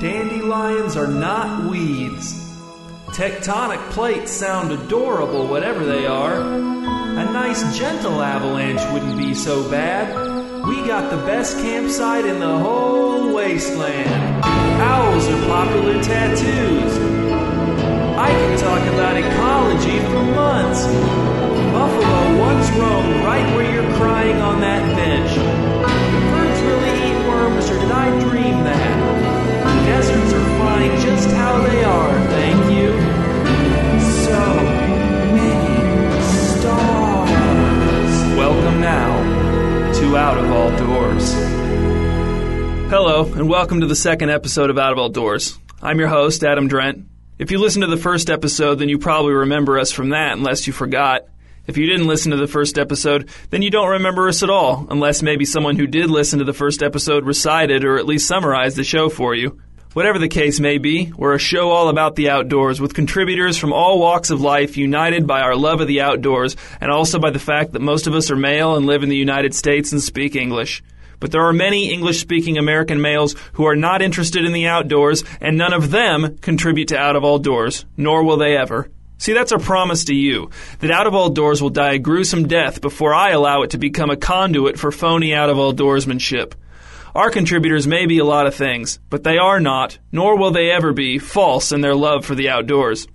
Dandelions are not weeds. Tectonic plates sound adorable, whatever they are. A nice, gentle avalanche wouldn't be so bad. We got the best campsite in the whole wasteland. Owls are popular tattoos. I could talk about ecology for months. Buffalo once roamed right where you're crying on that bench. Birds really eat worms, or did I dream that? Deserts are fine just how they are, thank you. So many stars. Welcome now to Out of All Doors. Hello, and welcome to the second episode of Out of All Doors. I'm your host, Adam Drent. If you listened to the first episode, then you probably remember us from that, unless you forgot. If you didn't listen to the first episode, then you don't remember us at all, unless maybe someone who did listen to the first episode recited or at least summarized the show for you. Whatever the case may be, we're a show all about the outdoors with contributors from all walks of life united by our love of the outdoors and also by the fact that most of us are male and live in the United States and speak English. But there are many English speaking American males who are not interested in the outdoors, and none of them contribute to Out of All Doors, nor will they ever. See, that's our promise to you, that Out of All Doors will die a gruesome death before I allow it to become a conduit for phony Out of All Doorsmanship. Our contributors may be a lot of things, but they are not, nor will they ever be, false in their love for the outdoors.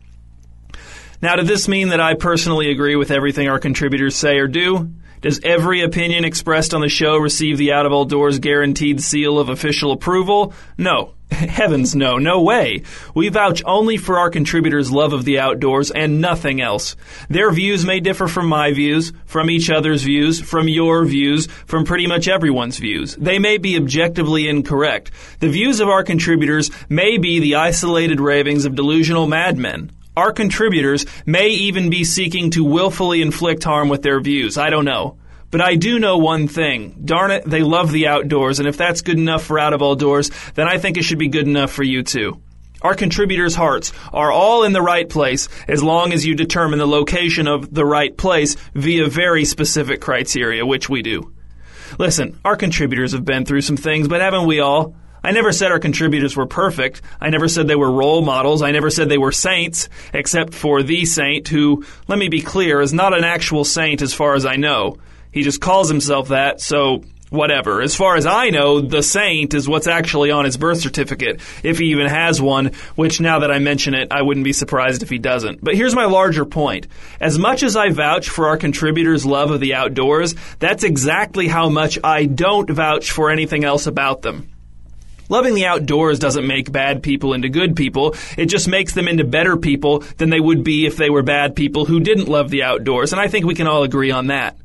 Now, does this mean that I personally agree with everything our contributors say or do? Does every opinion expressed on the show receive the Out of All Doors guaranteed seal of official approval? No. Heavens no, no way. We vouch only for our contributors' love of the outdoors and nothing else. Their views may differ from my views, from each other's views, from your views, from pretty much everyone's views. They may be objectively incorrect. The views of our contributors may be the isolated ravings of delusional madmen. Our contributors may even be seeking to willfully inflict harm with their views. I don't know. But I do know one thing. Darn it, they love the outdoors, and if that's good enough for Out of All Doors, then I think it should be good enough for you too. Our contributors' hearts are all in the right place as long as you determine the location of the right place via very specific criteria, which we do. Listen, our contributors have been through some things, but haven't we all? I never said our contributors were perfect. I never said they were role models. I never said they were saints, except for the saint who, let me be clear, is not an actual saint as far as I know. He just calls himself that, so whatever. As far as I know, the saint is what's actually on his birth certificate, if he even has one, which now that I mention it, I wouldn't be surprised if he doesn't. But here's my larger point. As much as I vouch for our contributors' love of the outdoors, that's exactly how much I don't vouch for anything else about them. Loving the outdoors doesn't make bad people into good people. It just makes them into better people than they would be if they were bad people who didn't love the outdoors. And I think we can all agree on that.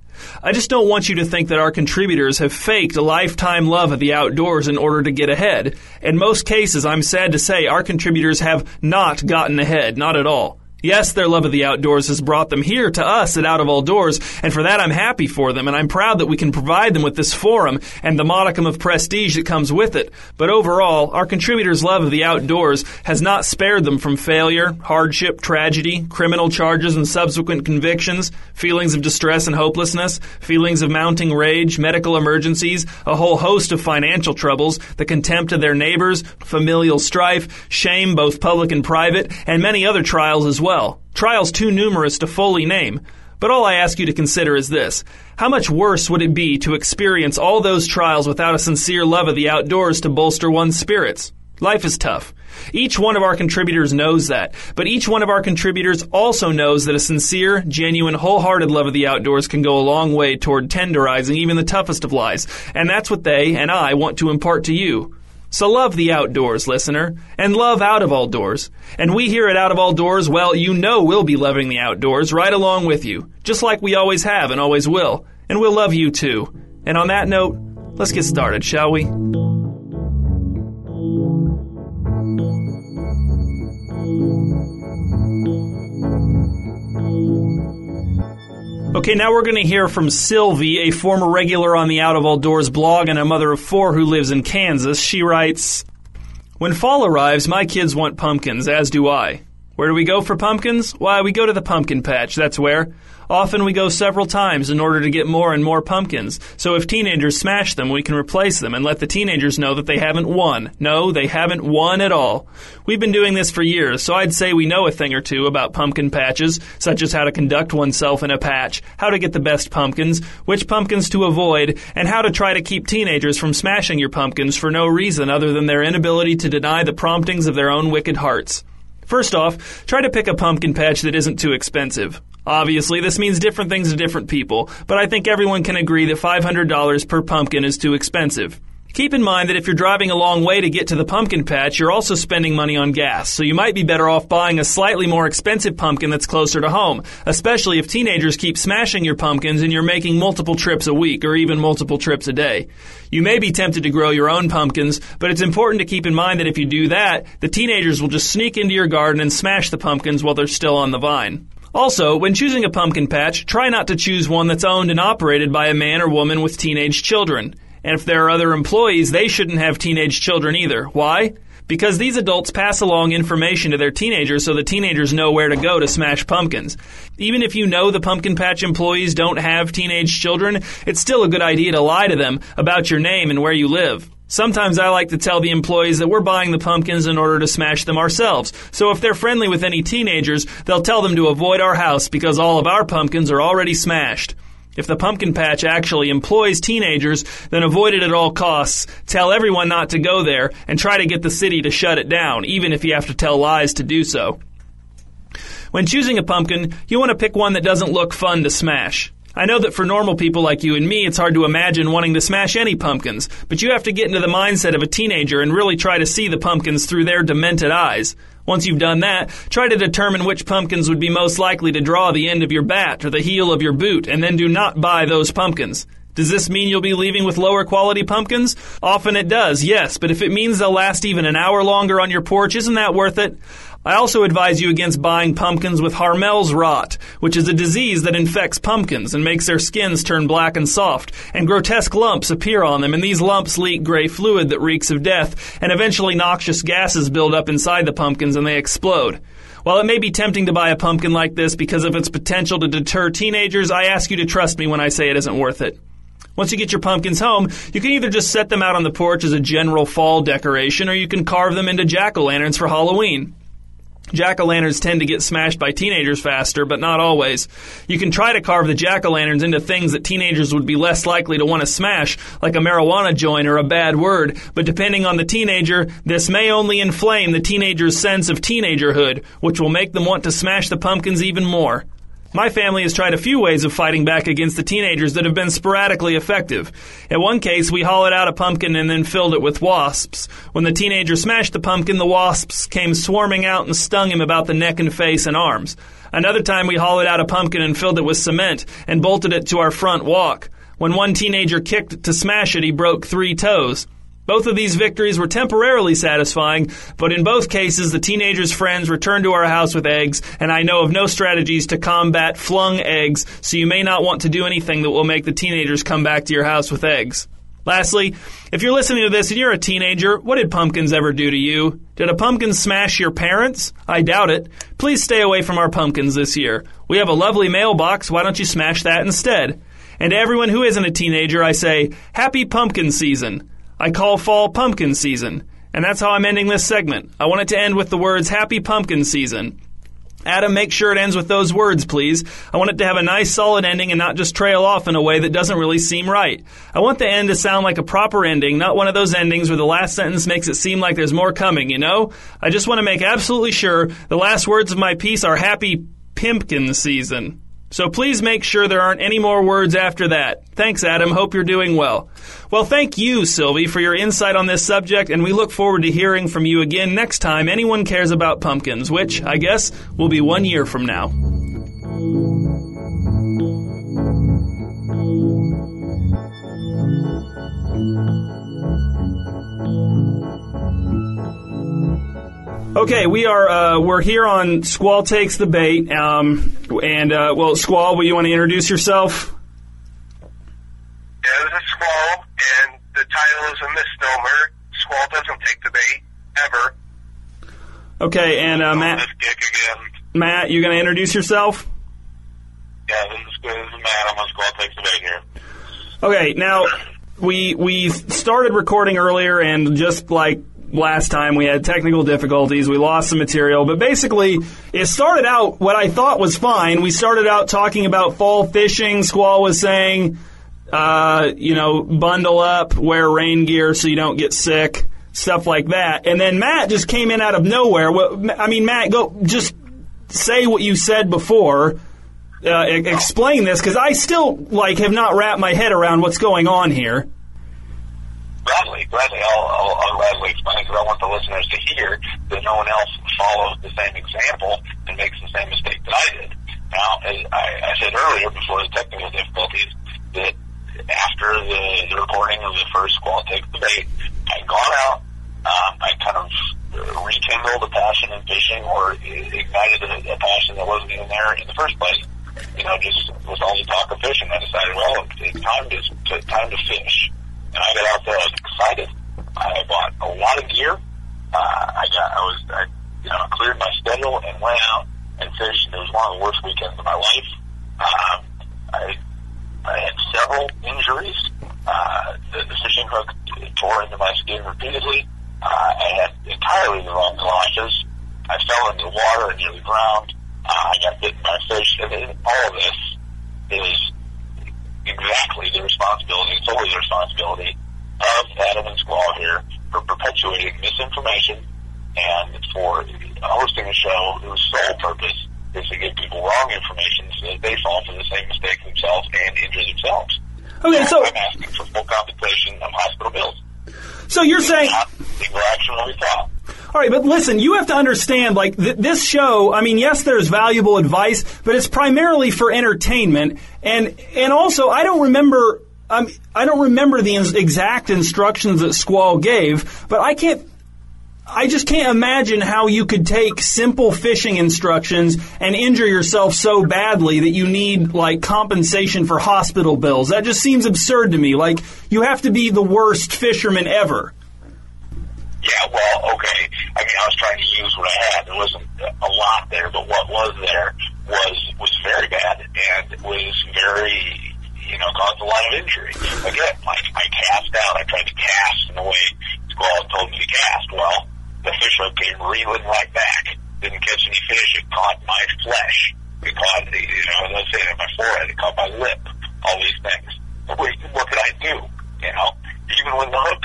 I just don't want you to think that our contributors have faked a lifetime love of the outdoors in order to get ahead. In most cases, I'm sad to say, our contributors have not gotten ahead, not at all. Yes, their love of the outdoors has brought them here to us at Out of All Doors, and for that I'm happy for them, and I'm proud that we can provide them with this forum and the modicum of prestige that comes with it. But overall, our contributors' love of the outdoors has not spared them from failure, hardship, tragedy, criminal charges and subsequent convictions, feelings of distress and hopelessness, feelings of mounting rage, medical emergencies, a whole host of financial troubles, the contempt of their neighbors, familial strife, shame both public and private, and many other trials as well well. Trials too numerous to fully name. But all I ask you to consider is this. How much worse would it be to experience all those trials without a sincere love of the outdoors to bolster one's spirits? Life is tough. Each one of our contributors knows that, but each one of our contributors also knows that a sincere, genuine, wholehearted love of the outdoors can go a long way toward tenderizing even the toughest of lies, and that's what they and I want to impart to you. So love the outdoors, listener, and love out of all doors. And we here at Out of All Doors, well, you know we'll be loving the outdoors right along with you, just like we always have and always will. And we'll love you too. And on that note, let's get started, shall we? Okay, now we're going to hear from Sylvie, a former regular on the Out of All Doors blog and a mother of four who lives in Kansas. She writes, When fall arrives, my kids want pumpkins, as do I. Where do we go for pumpkins? Why, we go to the pumpkin patch, that's where. Often we go several times in order to get more and more pumpkins. So if teenagers smash them, we can replace them and let the teenagers know that they haven't won. No, they haven't won at all. We've been doing this for years, so I'd say we know a thing or two about pumpkin patches, such as how to conduct oneself in a patch, how to get the best pumpkins, which pumpkins to avoid, and how to try to keep teenagers from smashing your pumpkins for no reason other than their inability to deny the promptings of their own wicked hearts. First off, try to pick a pumpkin patch that isn't too expensive. Obviously, this means different things to different people, but I think everyone can agree that $500 per pumpkin is too expensive. Keep in mind that if you're driving a long way to get to the pumpkin patch, you're also spending money on gas, so you might be better off buying a slightly more expensive pumpkin that's closer to home, especially if teenagers keep smashing your pumpkins and you're making multiple trips a week or even multiple trips a day. You may be tempted to grow your own pumpkins, but it's important to keep in mind that if you do that, the teenagers will just sneak into your garden and smash the pumpkins while they're still on the vine. Also, when choosing a pumpkin patch, try not to choose one that's owned and operated by a man or woman with teenage children. And if there are other employees, they shouldn't have teenage children either. Why? Because these adults pass along information to their teenagers so the teenagers know where to go to smash pumpkins. Even if you know the pumpkin patch employees don't have teenage children, it's still a good idea to lie to them about your name and where you live. Sometimes I like to tell the employees that we're buying the pumpkins in order to smash them ourselves. So if they're friendly with any teenagers, they'll tell them to avoid our house because all of our pumpkins are already smashed. If the pumpkin patch actually employs teenagers, then avoid it at all costs. Tell everyone not to go there and try to get the city to shut it down, even if you have to tell lies to do so. When choosing a pumpkin, you want to pick one that doesn't look fun to smash. I know that for normal people like you and me, it's hard to imagine wanting to smash any pumpkins, but you have to get into the mindset of a teenager and really try to see the pumpkins through their demented eyes. Once you've done that, try to determine which pumpkins would be most likely to draw the end of your bat or the heel of your boot, and then do not buy those pumpkins. Does this mean you'll be leaving with lower quality pumpkins? Often it does, yes, but if it means they'll last even an hour longer on your porch, isn't that worth it? I also advise you against buying pumpkins with Harmel's rot, which is a disease that infects pumpkins and makes their skins turn black and soft, and grotesque lumps appear on them, and these lumps leak gray fluid that reeks of death, and eventually noxious gases build up inside the pumpkins and they explode. While it may be tempting to buy a pumpkin like this because of its potential to deter teenagers, I ask you to trust me when I say it isn't worth it. Once you get your pumpkins home, you can either just set them out on the porch as a general fall decoration, or you can carve them into jack-o'-lanterns for Halloween. Jack o' lanterns tend to get smashed by teenagers faster, but not always. You can try to carve the jack o' lanterns into things that teenagers would be less likely to want to smash, like a marijuana joint or a bad word, but depending on the teenager, this may only inflame the teenager's sense of teenagerhood, which will make them want to smash the pumpkins even more. My family has tried a few ways of fighting back against the teenagers that have been sporadically effective. In one case, we hollowed out a pumpkin and then filled it with wasps. When the teenager smashed the pumpkin, the wasps came swarming out and stung him about the neck and face and arms. Another time, we hollowed out a pumpkin and filled it with cement and bolted it to our front walk. When one teenager kicked to smash it, he broke three toes. Both of these victories were temporarily satisfying, but in both cases, the teenager's friends returned to our house with eggs, and I know of no strategies to combat flung eggs, so you may not want to do anything that will make the teenagers come back to your house with eggs. Lastly, if you're listening to this and you're a teenager, what did pumpkins ever do to you? Did a pumpkin smash your parents? I doubt it. Please stay away from our pumpkins this year. We have a lovely mailbox, why don't you smash that instead? And to everyone who isn't a teenager, I say, Happy Pumpkin Season. I call fall pumpkin season. And that's how I'm ending this segment. I want it to end with the words Happy Pumpkin Season. Adam, make sure it ends with those words, please. I want it to have a nice solid ending and not just trail off in a way that doesn't really seem right. I want the end to sound like a proper ending, not one of those endings where the last sentence makes it seem like there's more coming, you know? I just want to make absolutely sure the last words of my piece are Happy Pimpkin Season. So please make sure there aren't any more words after that. Thanks, Adam. Hope you're doing well. Well, thank you, Sylvie, for your insight on this subject, and we look forward to hearing from you again next time anyone cares about pumpkins, which, I guess, will be one year from now. Okay, we are uh, we're here on Squall takes the bait, um, and uh, well, Squall, will you want to introduce yourself? Yeah, this is Squall, and the title is a misnomer. Squall doesn't take the bait ever. Okay, and uh, Matt. Matt, you going to introduce yourself? Yeah, this is, this is Matt. I'm on Squall Takes the Bait here. Okay, now we we started recording earlier, and just like last time, we had technical difficulties. We lost some material, but basically, it started out what I thought was fine. We started out talking about fall fishing. Squall was saying, uh, you know, bundle up, wear rain gear so you don't get sick, stuff like that. And then Matt just came in out of nowhere. Well, I mean, Matt, go just say what you said before. Uh, explain this because I still like have not wrapped my head around what's going on here. Gladly, gladly, I'll, I'll, I'll gladly explain because I want the listeners to hear that no one else follows the same example and makes the same mistake that I did. Now, as I, I said earlier before the technical difficulties, that after the, the recording of the first the Bait, I'd gone out, um, I kind of rekindled a passion in fishing or ignited a, a passion that wasn't even there in the first place. You know, just with all the talk of fishing, I decided, well, it's time to, to time to fish. And I got out there, I was excited. I bought a lot of gear. Uh, I got, I was, I, you know, cleared my schedule and went out and fished. It was one of the worst weekends of my life. Um, I, I had several injuries. Uh, the, the fishing hook tore into my skin repeatedly. Uh, I had entirely the wrong galoshes. I fell into the water and nearly drowned. Uh, I got bitten by a fish. And all of this is exactly the responsibility, solely the responsibility of Adam and Squall here for perpetuating misinformation and for hosting a show whose sole purpose is to give people wrong information so that they fall for the same mistake themselves and injure themselves. Okay, so I'm asking for full compensation of hospital bills. so you're saying legal action we thought. All right, but listen, you have to understand, like, th- this show, I mean, yes, there's valuable advice, but it's primarily for entertainment. And, and also, I don't remember, um, I don't remember the ins- exact instructions that Squall gave, but I can't, I just can't imagine how you could take simple fishing instructions and injure yourself so badly that you need, like, compensation for hospital bills. That just seems absurd to me. Like, you have to be the worst fisherman ever. Yeah, well, okay. I mean, I was trying to use what I had. There wasn't a lot there, but what was there was was very bad and was very, you know, caused a lot of injury. Again, like I cast out. I tried to cast in the way Squall told me to cast. Well, the fish hook came reeling right back. Didn't catch any fish. It caught my flesh. It caught, you know, as I was saying, my forehead. It caught my lip. All these things. What, what could I do? You know, even when the hook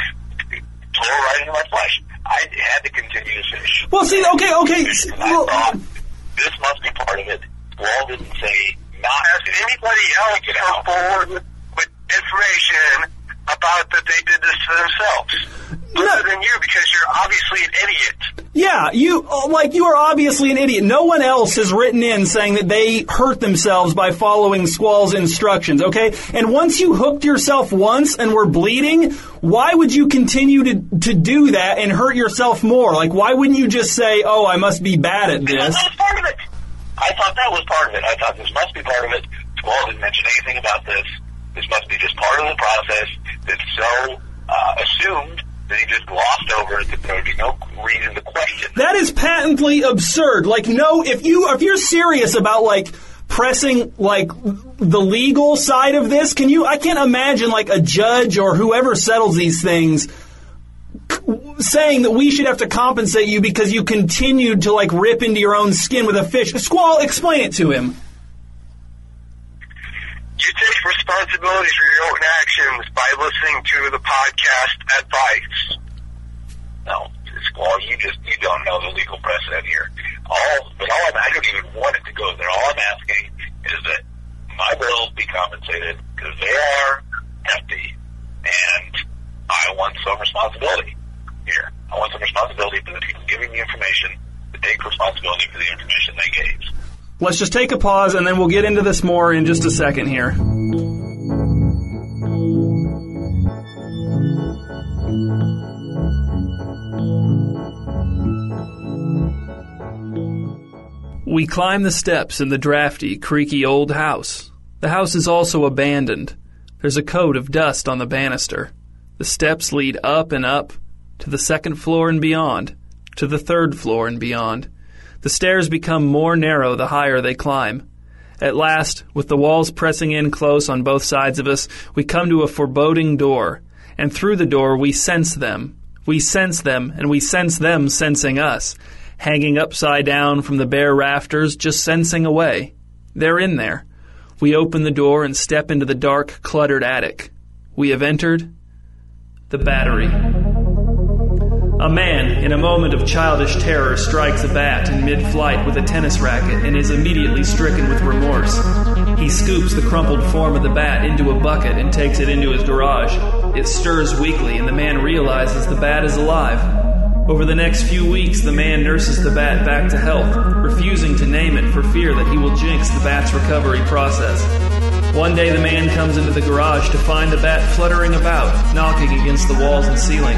tore right into my flesh. I had to continue to fish. Well, see, okay, okay. s- And I well- thought, this must be part of it. Wall didn't say not. Has anybody else come forward with, with about that they did this to themselves? Other than you, because you're obviously an idiot. Yeah, you oh, like you are obviously an idiot. No one else has written in saying that they hurt themselves by following Squall's instructions, okay? And once you hooked yourself once and were bleeding, why would you continue to to do that and hurt yourself more? Like why wouldn't you just say, "Oh, I must be bad at That this." was part of it. I thought that was part of it. I thought this must be part of it. Squall didn't mention anything about this. This must be just part of the process that's so uh, assumed that he just glossed over it that there would be no reason to question. That is patently absurd. Like no, if you if you're serious about like pressing like the legal side of this, can you I can't imagine like a judge or whoever settles these things saying that we should have to compensate you because you continued to like rip into your own skin with a fish. Squall, explain it to him. You take responsibility for your own actions by listening to the podcast advice. No, Squall, you just you don't know the legal precedent here. All, but all I'm, I don't even want it to go there. All I'm asking is that my bills be compensated because they are hefty, and I want some responsibility here. I want some responsibility for the people giving the information to take responsibility for the information they gave. Let's just take a pause and then we'll get into this more in just a second here. We climb the steps in the drafty, creaky old house. The house is also abandoned. There's a coat of dust on the banister. The steps lead up and up to the second floor and beyond, to the third floor and beyond. The stairs become more narrow the higher they climb. At last, with the walls pressing in close on both sides of us, we come to a foreboding door, and through the door we sense them. We sense them, and we sense them sensing us, hanging upside down from the bare rafters, just sensing away. They're in there. We open the door and step into the dark, cluttered attic. We have entered the battery. A man, in a moment of childish terror, strikes a bat in mid flight with a tennis racket and is immediately stricken with remorse. He scoops the crumpled form of the bat into a bucket and takes it into his garage. It stirs weakly, and the man realizes the bat is alive. Over the next few weeks, the man nurses the bat back to health, refusing to name it for fear that he will jinx the bat's recovery process. One day the man comes into the garage to find the bat fluttering about, knocking against the walls and ceiling.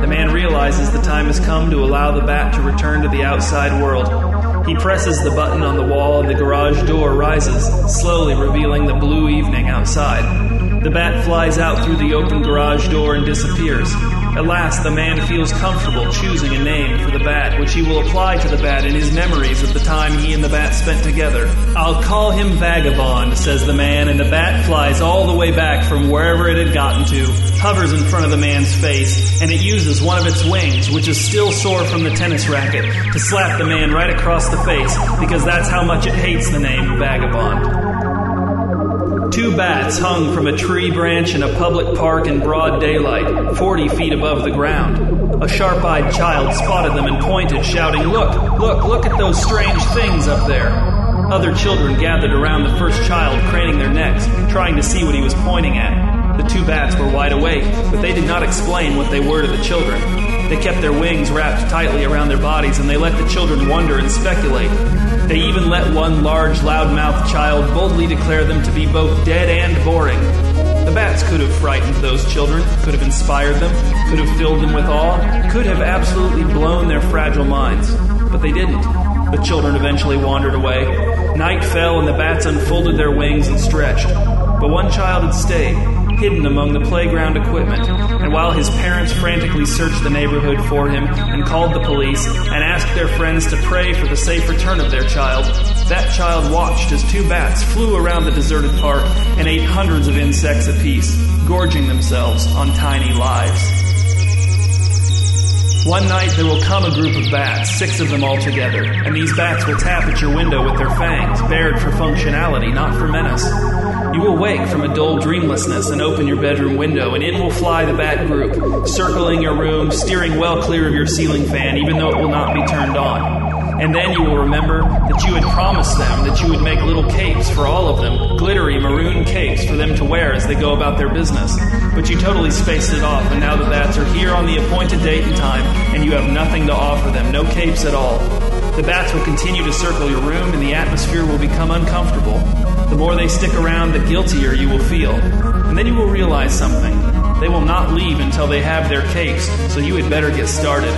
The man realizes the time has come to allow the bat to return to the outside world. He presses the button on the wall and the garage door rises, slowly revealing the blue evening outside. The bat flies out through the open garage door and disappears. At last, the man feels comfortable choosing a name for the bat, which he will apply to the bat in his memories of the time he and the bat spent together. I'll call him Vagabond, says the man, and the bat flies all the way back from wherever it had gotten to, hovers in front of the man's face, and it uses one of its wings, which is still sore from the tennis racket, to slap the man right across the face, because that's how much it hates the name Vagabond. Two bats hung from a tree branch in a public park in broad daylight, 40 feet above the ground. A sharp eyed child spotted them and pointed, shouting, Look, look, look at those strange things up there. Other children gathered around the first child, craning their necks, trying to see what he was pointing at. The two bats were wide awake, but they did not explain what they were to the children. They kept their wings wrapped tightly around their bodies and they let the children wonder and speculate. They even let one large, loud-mouthed child boldly declare them to be both dead and boring. The bats could have frightened those children, could have inspired them, could have filled them with awe, could have absolutely blown their fragile minds. But they didn't. The children eventually wandered away. Night fell and the bats unfolded their wings and stretched. But one child had stayed, hidden among the playground equipment, and while his parents frantically searched the neighborhood for him and called the police and asked their friends to pray for the safe return of their child, that child watched as two bats flew around the deserted park and ate hundreds of insects apiece, gorging themselves on tiny lives. One night there will come a group of bats, six of them all together, and these bats will tap at your window with their fangs, bared for functionality, not for menace. You will wake from a dull dreamlessness and open your bedroom window, and in will fly the bat group, circling your room, steering well clear of your ceiling fan, even though it will not be turned on. And then you will remember that you had promised them that you would make little capes for all of them, glittery maroon capes for them to wear as they go about their business. But you totally spaced it off, and now the bats are here on the appointed date and time, and you have nothing to offer them, no capes at all. The bats will continue to circle your room, and the atmosphere will become uncomfortable. The more they stick around, the guiltier you will feel. And then you will realize something. They will not leave until they have their capes, so you had better get started.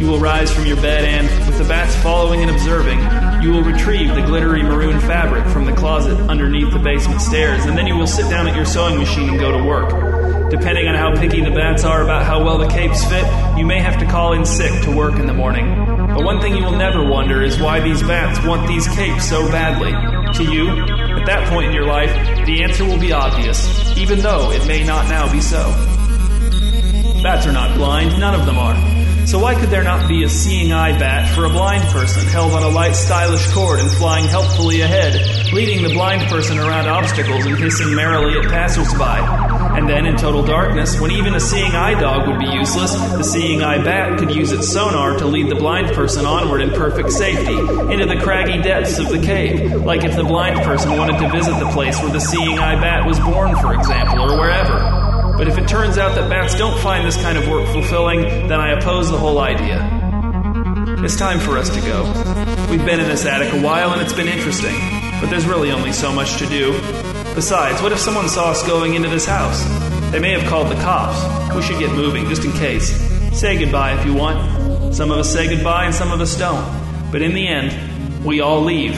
You will rise from your bed and, with the bats following and observing, you will retrieve the glittery maroon fabric from the closet underneath the basement stairs, and then you will sit down at your sewing machine and go to work. Depending on how picky the bats are about how well the capes fit, you may have to call in sick to work in the morning. But one thing you will never wonder is why these bats want these capes so badly. To you, at that point in your life, the answer will be obvious, even though it may not now be so. Bats are not blind, none of them are. So why could there not be a seeing eye bat for a blind person held on a light stylish cord and flying helpfully ahead, leading the blind person around obstacles and hissing merrily at passersby? And then in total darkness, when even a seeing eye dog would be useless, the seeing eye bat could use its sonar to lead the blind person onward in perfect safety, into the craggy depths of the cave, like if the blind person wanted to visit the place where the seeing eye bat was born, for example, or wherever. But if it turns out that bats don't find this kind of work fulfilling, then I oppose the whole idea. It's time for us to go. We've been in this attic a while and it's been interesting, but there's really only so much to do. Besides, what if someone saw us going into this house? They may have called the cops. We should get moving, just in case. Say goodbye if you want. Some of us say goodbye and some of us don't. But in the end, we all leave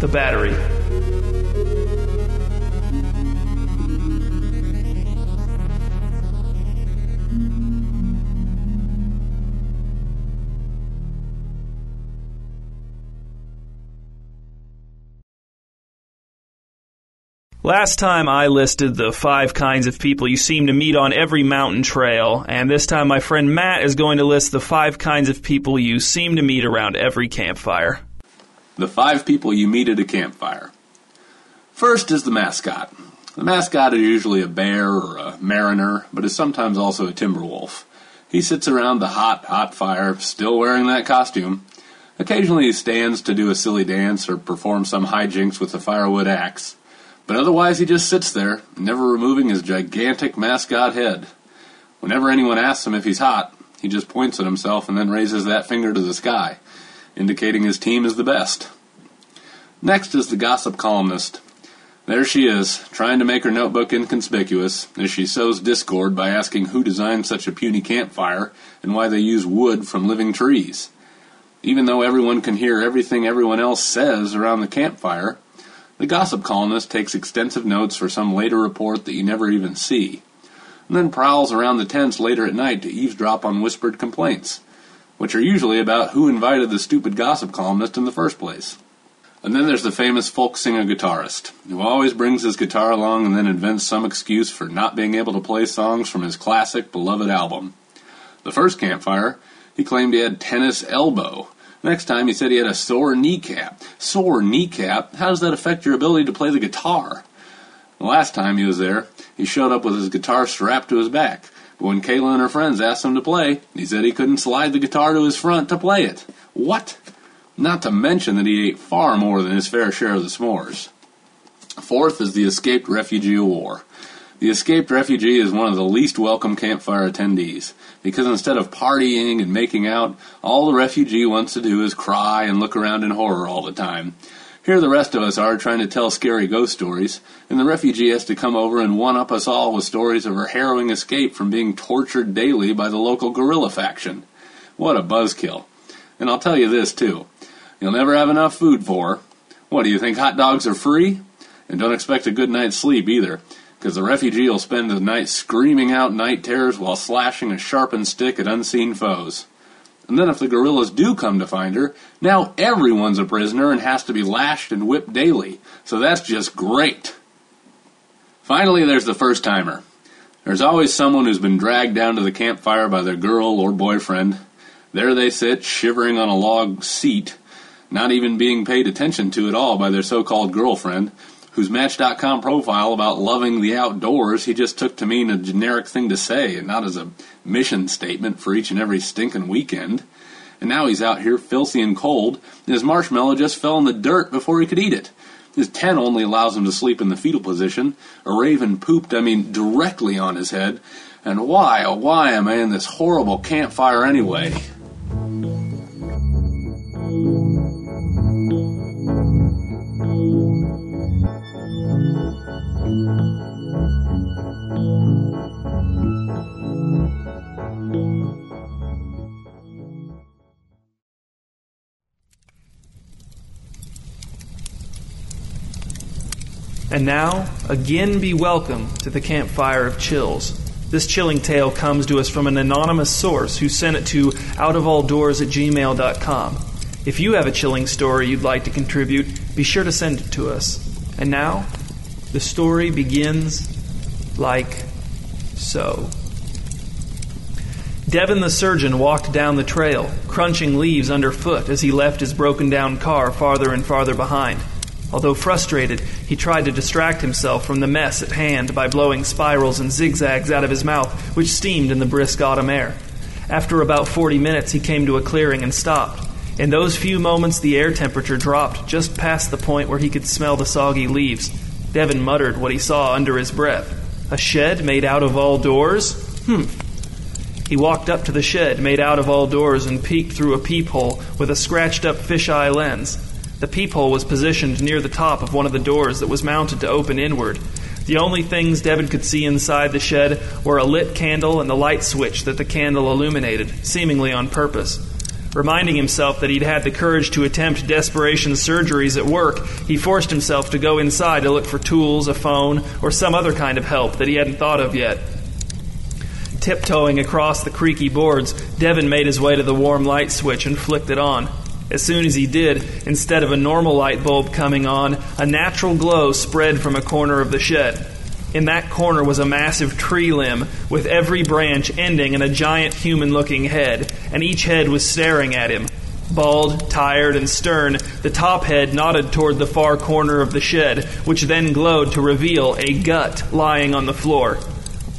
the battery. Last time I listed the five kinds of people you seem to meet on every mountain trail, and this time my friend Matt is going to list the five kinds of people you seem to meet around every campfire. The five people you meet at a campfire. First is the mascot. The mascot is usually a bear or a mariner, but is sometimes also a timber wolf. He sits around the hot, hot fire, still wearing that costume. Occasionally he stands to do a silly dance or perform some hijinks with a firewood axe. But otherwise, he just sits there, never removing his gigantic mascot head. Whenever anyone asks him if he's hot, he just points at himself and then raises that finger to the sky, indicating his team is the best. Next is the gossip columnist. There she is, trying to make her notebook inconspicuous as she sows discord by asking who designed such a puny campfire and why they use wood from living trees. Even though everyone can hear everything everyone else says around the campfire, the gossip columnist takes extensive notes for some later report that you never even see, and then prowls around the tents later at night to eavesdrop on whispered complaints, which are usually about who invited the stupid gossip columnist in the first place. And then there's the famous folk singer guitarist, who always brings his guitar along and then invents some excuse for not being able to play songs from his classic, beloved album. The first campfire, he claimed he had tennis elbow, Next time he said he had a sore kneecap. Sore kneecap? How does that affect your ability to play the guitar? The last time he was there, he showed up with his guitar strapped to his back. But when Kayla and her friends asked him to play, he said he couldn't slide the guitar to his front to play it. What? Not to mention that he ate far more than his fair share of the s'mores. Fourth is the escaped refugee of war. The escaped refugee is one of the least welcome campfire attendees, because instead of partying and making out, all the refugee wants to do is cry and look around in horror all the time. Here the rest of us are trying to tell scary ghost stories, and the refugee has to come over and one up us all with stories of her harrowing escape from being tortured daily by the local guerrilla faction. What a buzzkill. And I'll tell you this, too. You'll never have enough food for her. What, do you think hot dogs are free? And don't expect a good night's sleep either because the refugee will spend the night screaming out night terrors while slashing a sharpened stick at unseen foes. And then if the guerrillas do come to find her, now everyone's a prisoner and has to be lashed and whipped daily. So that's just great. Finally, there's the first timer. There's always someone who's been dragged down to the campfire by their girl or boyfriend. There they sit, shivering on a log seat, not even being paid attention to at all by their so called girlfriend, whose Match.com profile about loving the outdoors he just took to mean a generic thing to say and not as a mission statement for each and every stinking weekend. And now he's out here filthy and cold, and his marshmallow just fell in the dirt before he could eat it. His tent only allows him to sleep in the fetal position. A raven pooped, I mean, directly on his head. And why, oh, why am I in this horrible campfire anyway? And now, again be welcome to the campfire of chills. This chilling tale comes to us from an anonymous source who sent it to outofalldoors at gmail.com. If you have a chilling story you'd like to contribute, be sure to send it to us. And now, the story begins like so. Devin the surgeon walked down the trail, crunching leaves underfoot as he left his broken down car farther and farther behind. Although frustrated, he tried to distract himself from the mess at hand by blowing spirals and zigzags out of his mouth, which steamed in the brisk autumn air. After about 40 minutes, he came to a clearing and stopped. In those few moments, the air temperature dropped just past the point where he could smell the soggy leaves. Devin muttered what he saw under his breath. A shed made out of all doors? Hmm. He walked up to the shed made out of all doors and peeked through a peephole with a scratched up fisheye lens. The peephole was positioned near the top of one of the doors that was mounted to open inward. The only things Devin could see inside the shed were a lit candle and the light switch that the candle illuminated, seemingly on purpose. Reminding himself that he'd had the courage to attempt desperation surgeries at work, he forced himself to go inside to look for tools, a phone, or some other kind of help that he hadn't thought of yet. Tiptoeing across the creaky boards, Devin made his way to the warm light switch and flicked it on. As soon as he did, instead of a normal light bulb coming on, a natural glow spread from a corner of the shed. In that corner was a massive tree limb, with every branch ending in a giant human looking head, and each head was staring at him. Bald, tired, and stern, the top head nodded toward the far corner of the shed, which then glowed to reveal a gut lying on the floor.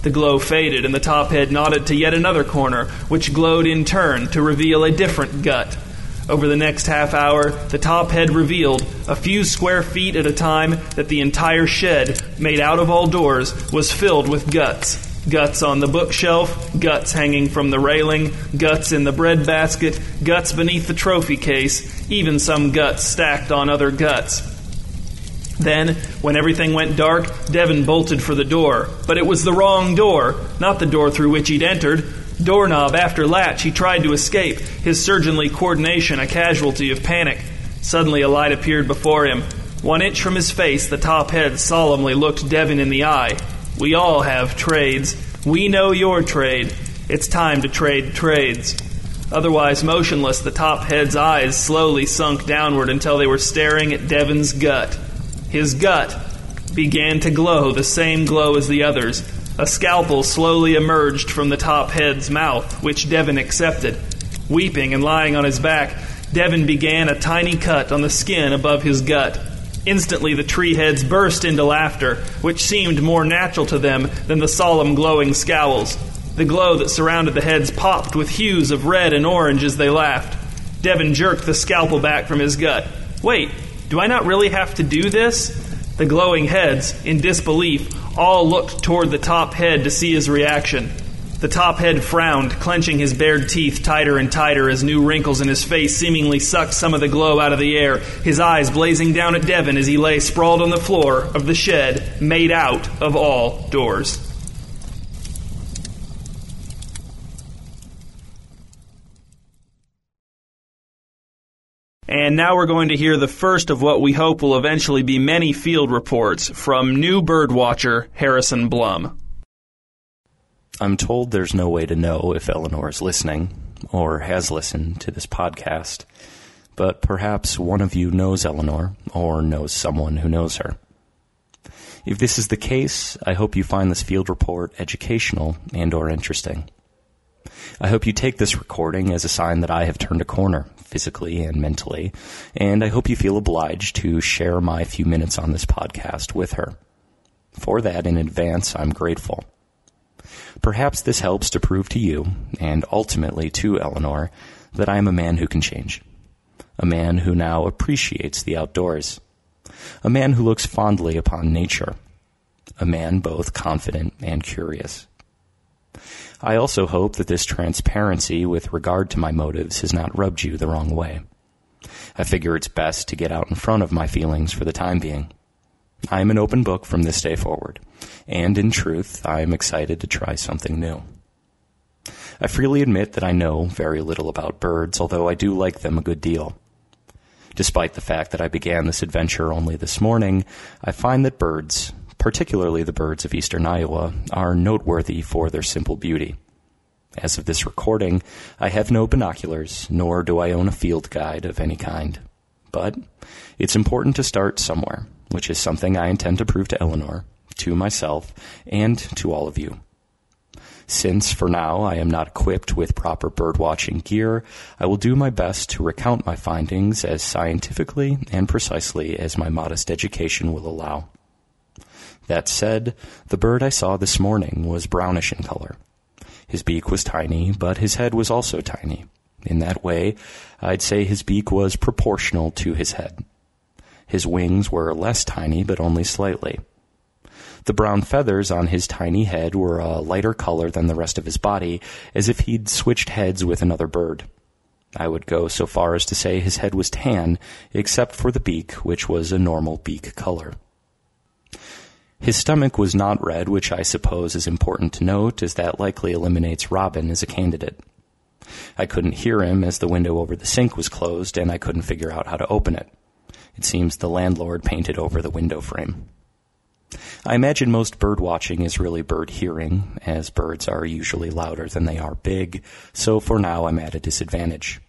The glow faded, and the top head nodded to yet another corner, which glowed in turn to reveal a different gut. Over the next half hour, the top head revealed, a few square feet at a time, that the entire shed, made out of all doors, was filled with guts. Guts on the bookshelf, guts hanging from the railing, guts in the bread basket, guts beneath the trophy case, even some guts stacked on other guts. Then, when everything went dark, Devin bolted for the door. But it was the wrong door, not the door through which he'd entered. Doorknob after latch, he tried to escape, his surgeonly coordination a casualty of panic. Suddenly, a light appeared before him. One inch from his face, the top head solemnly looked Devin in the eye. We all have trades. We know your trade. It's time to trade trades. Otherwise motionless, the top head's eyes slowly sunk downward until they were staring at Devin's gut. His gut began to glow the same glow as the others, a scalpel slowly emerged from the top head's mouth, which Devin accepted. Weeping and lying on his back, Devin began a tiny cut on the skin above his gut. Instantly, the tree heads burst into laughter, which seemed more natural to them than the solemn glowing scowls. The glow that surrounded the heads popped with hues of red and orange as they laughed. Devin jerked the scalpel back from his gut. Wait, do I not really have to do this? The glowing heads, in disbelief, all looked toward the top head to see his reaction. The top head frowned, clenching his bared teeth tighter and tighter as new wrinkles in his face seemingly sucked some of the glow out of the air, his eyes blazing down at Devin as he lay sprawled on the floor of the shed made out of all doors. And now we're going to hear the first of what we hope will eventually be many field reports from new birdwatcher Harrison Blum. I'm told there's no way to know if Eleanor is listening or has listened to this podcast, but perhaps one of you knows Eleanor or knows someone who knows her. If this is the case, I hope you find this field report educational and or interesting. I hope you take this recording as a sign that I have turned a corner, physically and mentally, and I hope you feel obliged to share my few minutes on this podcast with her. For that, in advance, I'm grateful. Perhaps this helps to prove to you, and ultimately to Eleanor, that I am a man who can change. A man who now appreciates the outdoors. A man who looks fondly upon nature. A man both confident and curious. I also hope that this transparency with regard to my motives has not rubbed you the wrong way. I figure it's best to get out in front of my feelings for the time being. I am an open book from this day forward, and in truth, I am excited to try something new. I freely admit that I know very little about birds, although I do like them a good deal. Despite the fact that I began this adventure only this morning, I find that birds, particularly the birds of eastern Iowa, are noteworthy for their simple beauty. As of this recording, I have no binoculars, nor do I own a field guide of any kind. But it's important to start somewhere, which is something I intend to prove to Eleanor, to myself, and to all of you. Since, for now, I am not equipped with proper birdwatching gear, I will do my best to recount my findings as scientifically and precisely as my modest education will allow. That said, the bird I saw this morning was brownish in color. His beak was tiny, but his head was also tiny. In that way, I'd say his beak was proportional to his head. His wings were less tiny, but only slightly. The brown feathers on his tiny head were a lighter color than the rest of his body, as if he'd switched heads with another bird. I would go so far as to say his head was tan, except for the beak, which was a normal beak color. His stomach was not red, which I suppose is important to note, as that likely eliminates Robin as a candidate. I couldn't hear him as the window over the sink was closed, and I couldn't figure out how to open it. It seems the landlord painted over the window frame. I imagine most bird watching is really bird hearing, as birds are usually louder than they are big, so for now I'm at a disadvantage.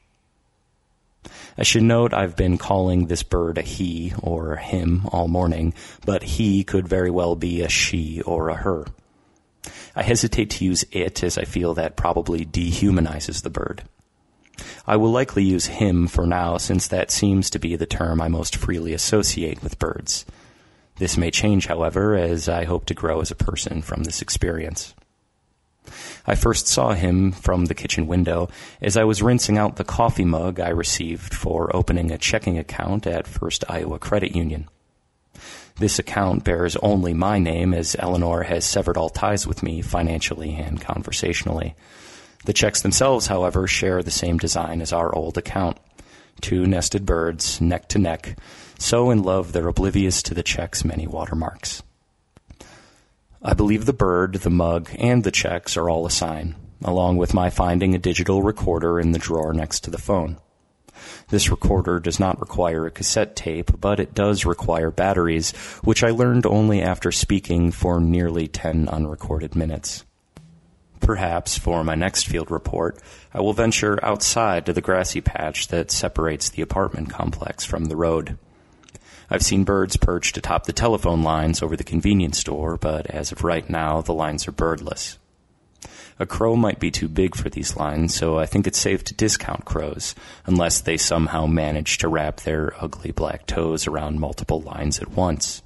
I should note I've been calling this bird a he or a him all morning, but he could very well be a she or a her. I hesitate to use it as I feel that probably dehumanizes the bird. I will likely use him for now since that seems to be the term I most freely associate with birds. This may change, however, as I hope to grow as a person from this experience. I first saw him from the kitchen window as I was rinsing out the coffee mug I received for opening a checking account at First Iowa Credit Union. This account bears only my name as Eleanor has severed all ties with me financially and conversationally. The checks themselves, however, share the same design as our old account. Two nested birds, neck to neck, so in love they're oblivious to the check's many watermarks. I believe the bird, the mug, and the checks are all a sign, along with my finding a digital recorder in the drawer next to the phone. This recorder does not require a cassette tape, but it does require batteries, which I learned only after speaking for nearly 10 unrecorded minutes. Perhaps for my next field report, I will venture outside to the grassy patch that separates the apartment complex from the road. I've seen birds perched atop the telephone lines over the convenience store, but as of right now, the lines are birdless. A crow might be too big for these lines, so I think it's safe to discount crows, unless they somehow manage to wrap their ugly black toes around multiple lines at once.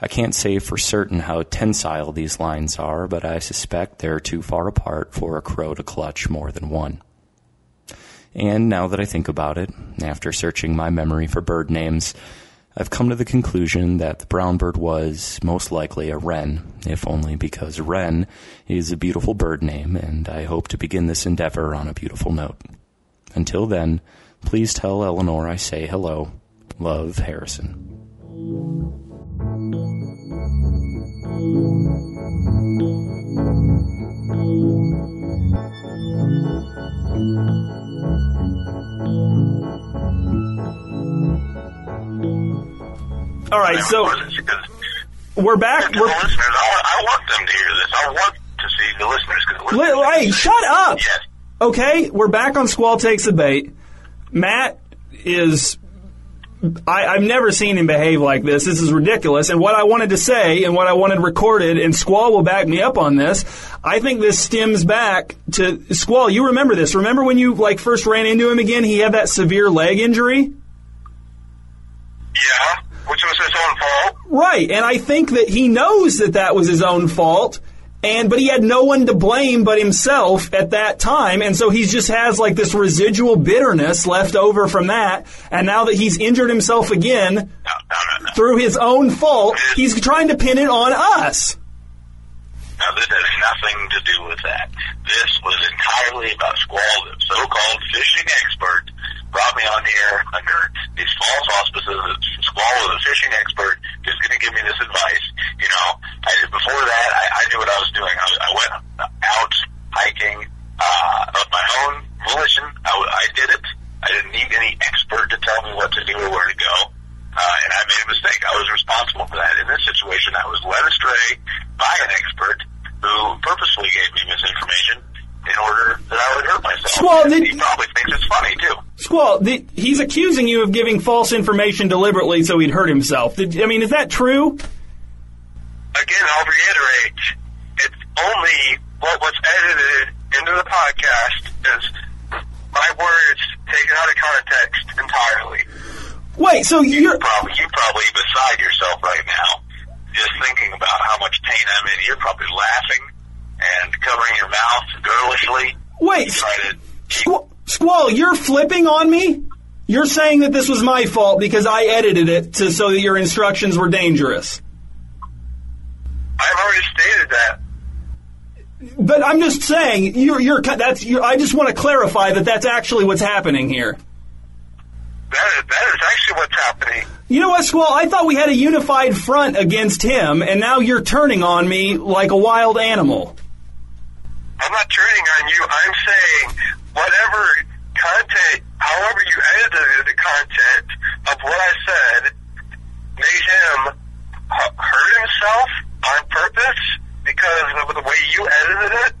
I can't say for certain how tensile these lines are, but I suspect they're too far apart for a crow to clutch more than one. And now that I think about it, after searching my memory for bird names, I've come to the conclusion that the brown bird was most likely a wren, if only because wren is a beautiful bird name, and I hope to begin this endeavor on a beautiful note. Until then, please tell Eleanor I say hello. Love, Harrison. So we're back. The We're, listeners, I want, I want them to hear this. I want to see the listeners. The Li- listeners hey, shut up. Yes. Okay, we're back on Squall Takes the Bait. Matt is. I, I've never seen him behave like this. This is ridiculous. And what I wanted to say and what I wanted recorded, and Squall will back me up on this. I think this stems back to Squall. You remember this? Remember when you like first ran into him again? He had that severe leg injury. Yeah, which was his own fault. Right, and I think that he knows that that was his own fault, and but he had no one to blame but himself at that time, and so he just has like this residual bitterness left over from that, and now that he's injured himself again No, no, no, through his own fault, he's trying to pin it on us. Now, this has nothing to do with that. This was entirely about Squall, the so-called fishing expert, brought me on here under these false auspices Squall was a fishing expert, just going to give me this advice. You know, I, before that, I, I knew what I was doing. I, I went out hiking uh, of my own volition. I, I did it. I didn't need any expert to tell me what to do or where to go. Uh, and I made a mistake. I was responsible for that. In this situation, I was led astray by an expert who purposely gave me misinformation in order that I would hurt myself. And did- he probably thinks it's funny too. Squall, the, he's accusing you of giving false information deliberately so he'd hurt himself. Did, I mean, is that true? Again, I'll reiterate, it's only what was edited into the podcast is my words taken out of context entirely. Wait, so you're Probably you probably beside yourself right now, just thinking about how much pain I'm in. You're probably laughing and covering your mouth girlishly. wait, Squ- Squall, you're flipping on me? You're saying that this was my fault because I edited it to, so that your instructions were dangerous. I've already stated that. But I'm just saying, you're, you're, that's, you're, I just want to clarify that that's actually what's happening here. That is, that is actually what's happening. You know what, Squall? I thought we had a unified front against him, and now you're turning on me like a wild animal. I'm not turning on you. I'm saying whatever content, however you edited the content of what I said, made him hurt himself on purpose because of the way you edited it.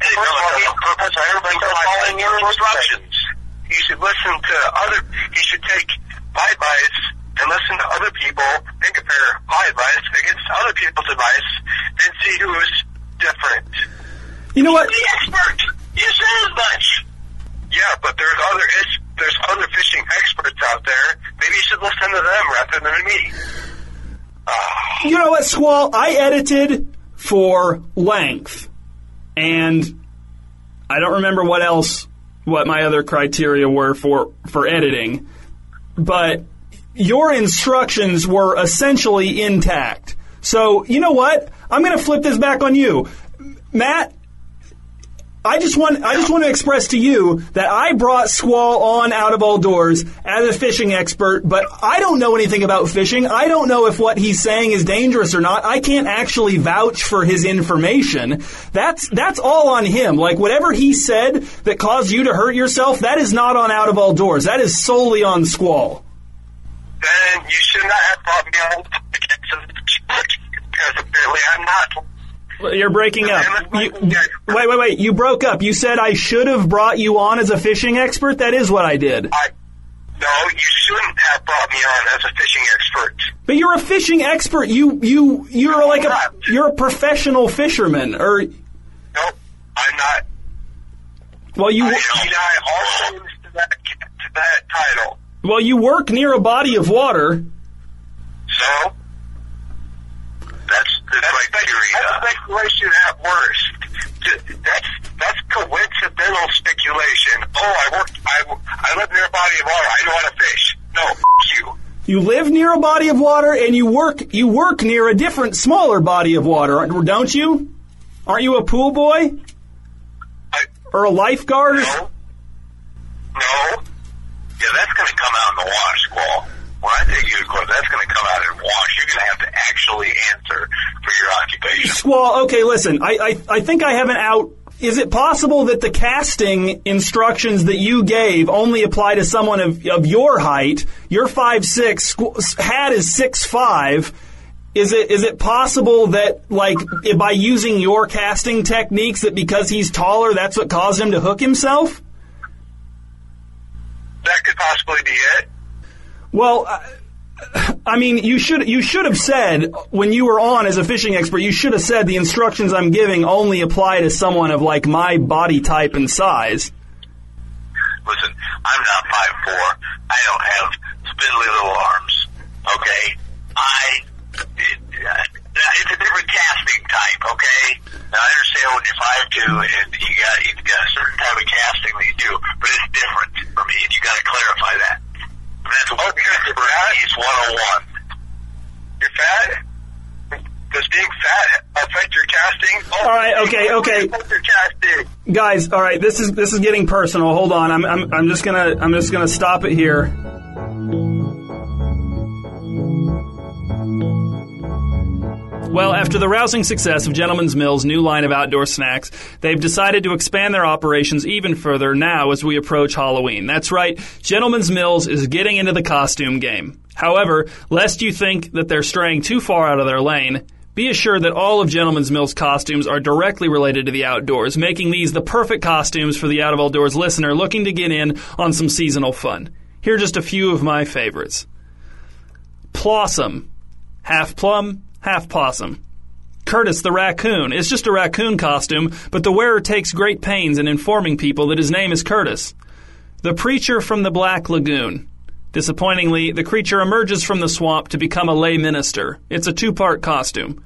Hey, no, it's on purpose. I following your instructions. he should listen to other. He should take my advice and listen to other people and compare my advice against other people's advice and see who's different. You know what? The expert. You said as much. Yeah, but there's other there's other fishing experts out there. Maybe you should listen to them rather than me. Ah. You know what, Squall? I edited for length, and I don't remember what else, what my other criteria were for for editing, but your instructions were essentially intact. So you know what? I'm going to flip this back on you, Matt. I just want I just want to express to you that I brought Squall on out of all doors as a fishing expert, but I don't know anything about fishing. I don't know if what he's saying is dangerous or not. I can't actually vouch for his information. That's that's all on him. Like whatever he said that caused you to hurt yourself, that is not on out of all doors. That is solely on Squall. Then you should not have brought me on because apparently I'm not. You're breaking up. You, wait, wait, wait. You broke up. You said I should have brought you on as a fishing expert. That is what I did. I, no, you shouldn't have brought me on as a fishing expert. But you're a fishing expert. You you you're like a you're a professional fisherman. Or Nope, I'm not. well you I all claims to that, to that title. well you work near a body of water. So? That's, the that's, that's speculation at worst. That's, that's coincidental speculation. Oh, I work, I, I live near a body of water. I know how to fish. No, f- you. You live near a body of water and you work you work near a different smaller body of water, don't you? Aren't you a pool boy I, or a lifeguard? no. No. Yeah, that's going to come out in the wash, Squall. When I take you to court, that's going to come out in wash. You're going to have to actually answer for your occupation. Squall, okay, listen. I, I I think I have an out. Is it possible that the casting instructions that you gave only apply to someone of, of your height? You're five six. Matt is six five. Is it is it possible that like by using your casting techniques that because he's taller that's what caused him to hook himself? That could possibly be it. Well, I- I mean, you should you should have said when you were on as a fishing expert, you should have said the instructions I'm giving only apply to someone of like my body type and size. Listen, I'm not five four. I don't have spindly little arms. Okay, I it, it's a different casting type. Okay, now, I understand when you're five two and you got you got a certain type of casting that you do, but it's different for me, and you got to clarify that. That's what on oh one. You're fat. Does being fat affect your casting? Oh, All right, okay, okay. Your casting. Guys, all right, this is this is getting personal. Hold on. I'm I'm I'm just going to I'm just going to stop it here. Well, after the rousing success of Gentleman's Mill's new line of outdoor snacks, they've decided to expand their operations even further now as we approach Halloween. That's right, Gentleman's Mills is getting into the costume game. However, lest you think that they're straying too far out of their lane, be assured that all of Gentleman's Mill's costumes are directly related to the outdoors, making these the perfect costumes for the Out of All Doors listener looking to get in on some seasonal fun. Here are just a few of my favorites. Plossum. Half plum, half possum. Curtis the raccoon. It's just a raccoon costume, but the wearer takes great pains in informing people that his name is Curtis. The preacher from the Black Lagoon. Disappointingly, the creature emerges from the swamp to become a lay minister. It's a two part costume.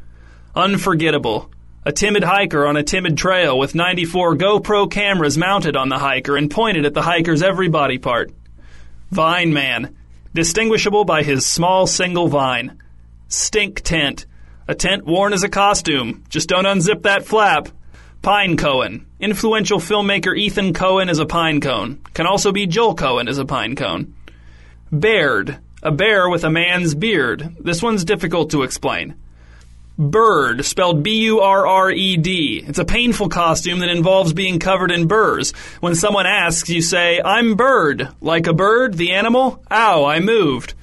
Unforgettable. A timid hiker on a timid trail with 94 GoPro cameras mounted on the hiker and pointed at the hiker's every body part. Vine Man. Distinguishable by his small single vine. Stink Tent. A tent worn as a costume. Just don't unzip that flap. Pine Cohen. Influential filmmaker Ethan Coen is a pine cone. Can also be Joel Coen as a pine cone. Baird. A bear with a man's beard. This one's difficult to explain. Bird, spelled B U R R E D. It's a painful costume that involves being covered in burrs. When someone asks, you say, I'm Bird. Like a bird, the animal? Ow, I moved.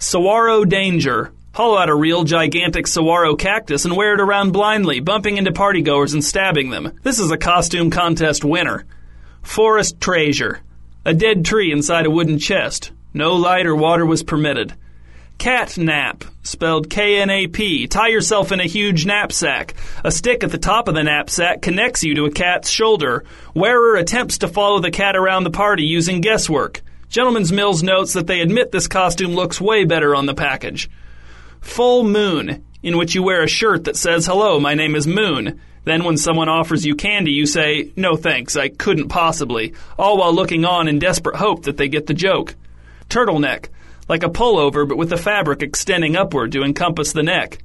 Saguaro Danger. Hollow out a real gigantic saguaro cactus and wear it around blindly, bumping into partygoers and stabbing them. This is a costume contest winner. Forest Treasure. A dead tree inside a wooden chest. No light or water was permitted. Cat nap, spelled K N A P. Tie yourself in a huge knapsack. A stick at the top of the knapsack connects you to a cat's shoulder. Wearer attempts to follow the cat around the party using guesswork. Gentleman's Mills notes that they admit this costume looks way better on the package. Full moon, in which you wear a shirt that says, Hello, my name is Moon. Then when someone offers you candy, you say, No thanks, I couldn't possibly, all while looking on in desperate hope that they get the joke. Turtleneck, like a pullover but with the fabric extending upward to encompass the neck.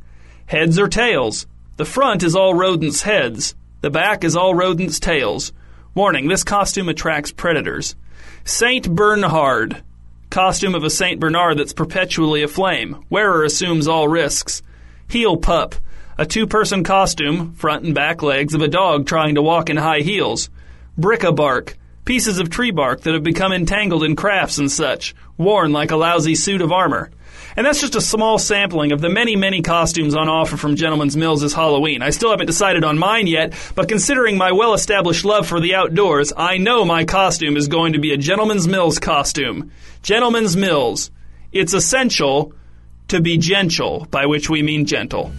Heads or tails? The front is all rodents' heads. The back is all rodents' tails. Warning, this costume attracts predators. Saint Bernhard. Costume of a Saint Bernard that's perpetually aflame. Wearer assumes all risks. Heel pup. A two person costume, front and back legs of a dog trying to walk in high heels. Bric-a-bark pieces of tree bark that have become entangled in crafts and such, worn like a lousy suit of armor. And that's just a small sampling of the many, many costumes on offer from Gentleman's Mills this Halloween. I still haven't decided on mine yet, but considering my well established love for the outdoors, I know my costume is going to be a Gentleman's Mills costume. Gentleman's Mills. It's essential to be gentle, by which we mean gentle.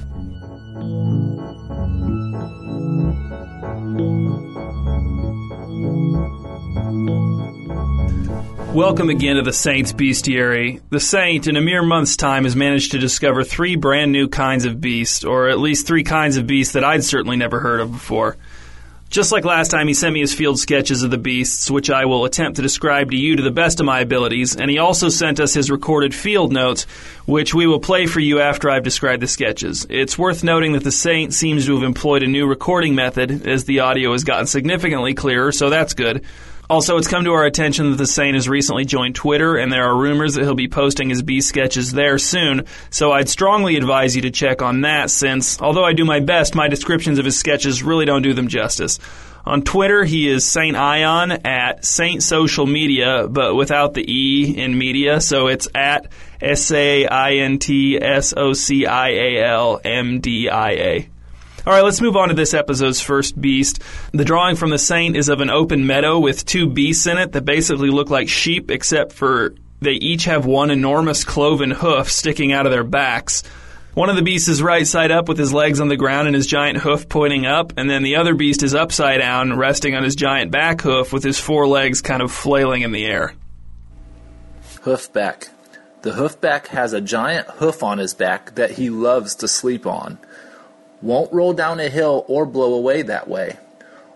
Welcome again to the Saint's Bestiary. The Saint, in a mere month's time, has managed to discover three brand new kinds of beast, or at least three kinds of beast that I'd certainly never heard of before. Just like last time, he sent me his field sketches of the beasts, which I will attempt to describe to you to the best of my abilities, and he also sent us his recorded field notes, which we will play for you after I've described the sketches. It's worth noting that the Saint seems to have employed a new recording method, as the audio has gotten significantly clearer, so that's good. Also, it's come to our attention that the Saint has recently joined Twitter, and there are rumors that he'll be posting his B sketches there soon. So I'd strongly advise you to check on that, since although I do my best, my descriptions of his sketches really don't do them justice. On Twitter, he is Saint Ion at Saint Social Media, but without the E in media, so it's at S A I N T S O C I A L M D I A. All right, let's move on to this episode's first beast. The drawing from the saint is of an open meadow with two beasts in it that basically look like sheep, except for they each have one enormous cloven hoof sticking out of their backs. One of the beasts is right side up with his legs on the ground and his giant hoof pointing up, and then the other beast is upside down, resting on his giant back hoof with his four legs kind of flailing in the air. Hoofback. The hoofback has a giant hoof on his back that he loves to sleep on won't roll down a hill or blow away that way.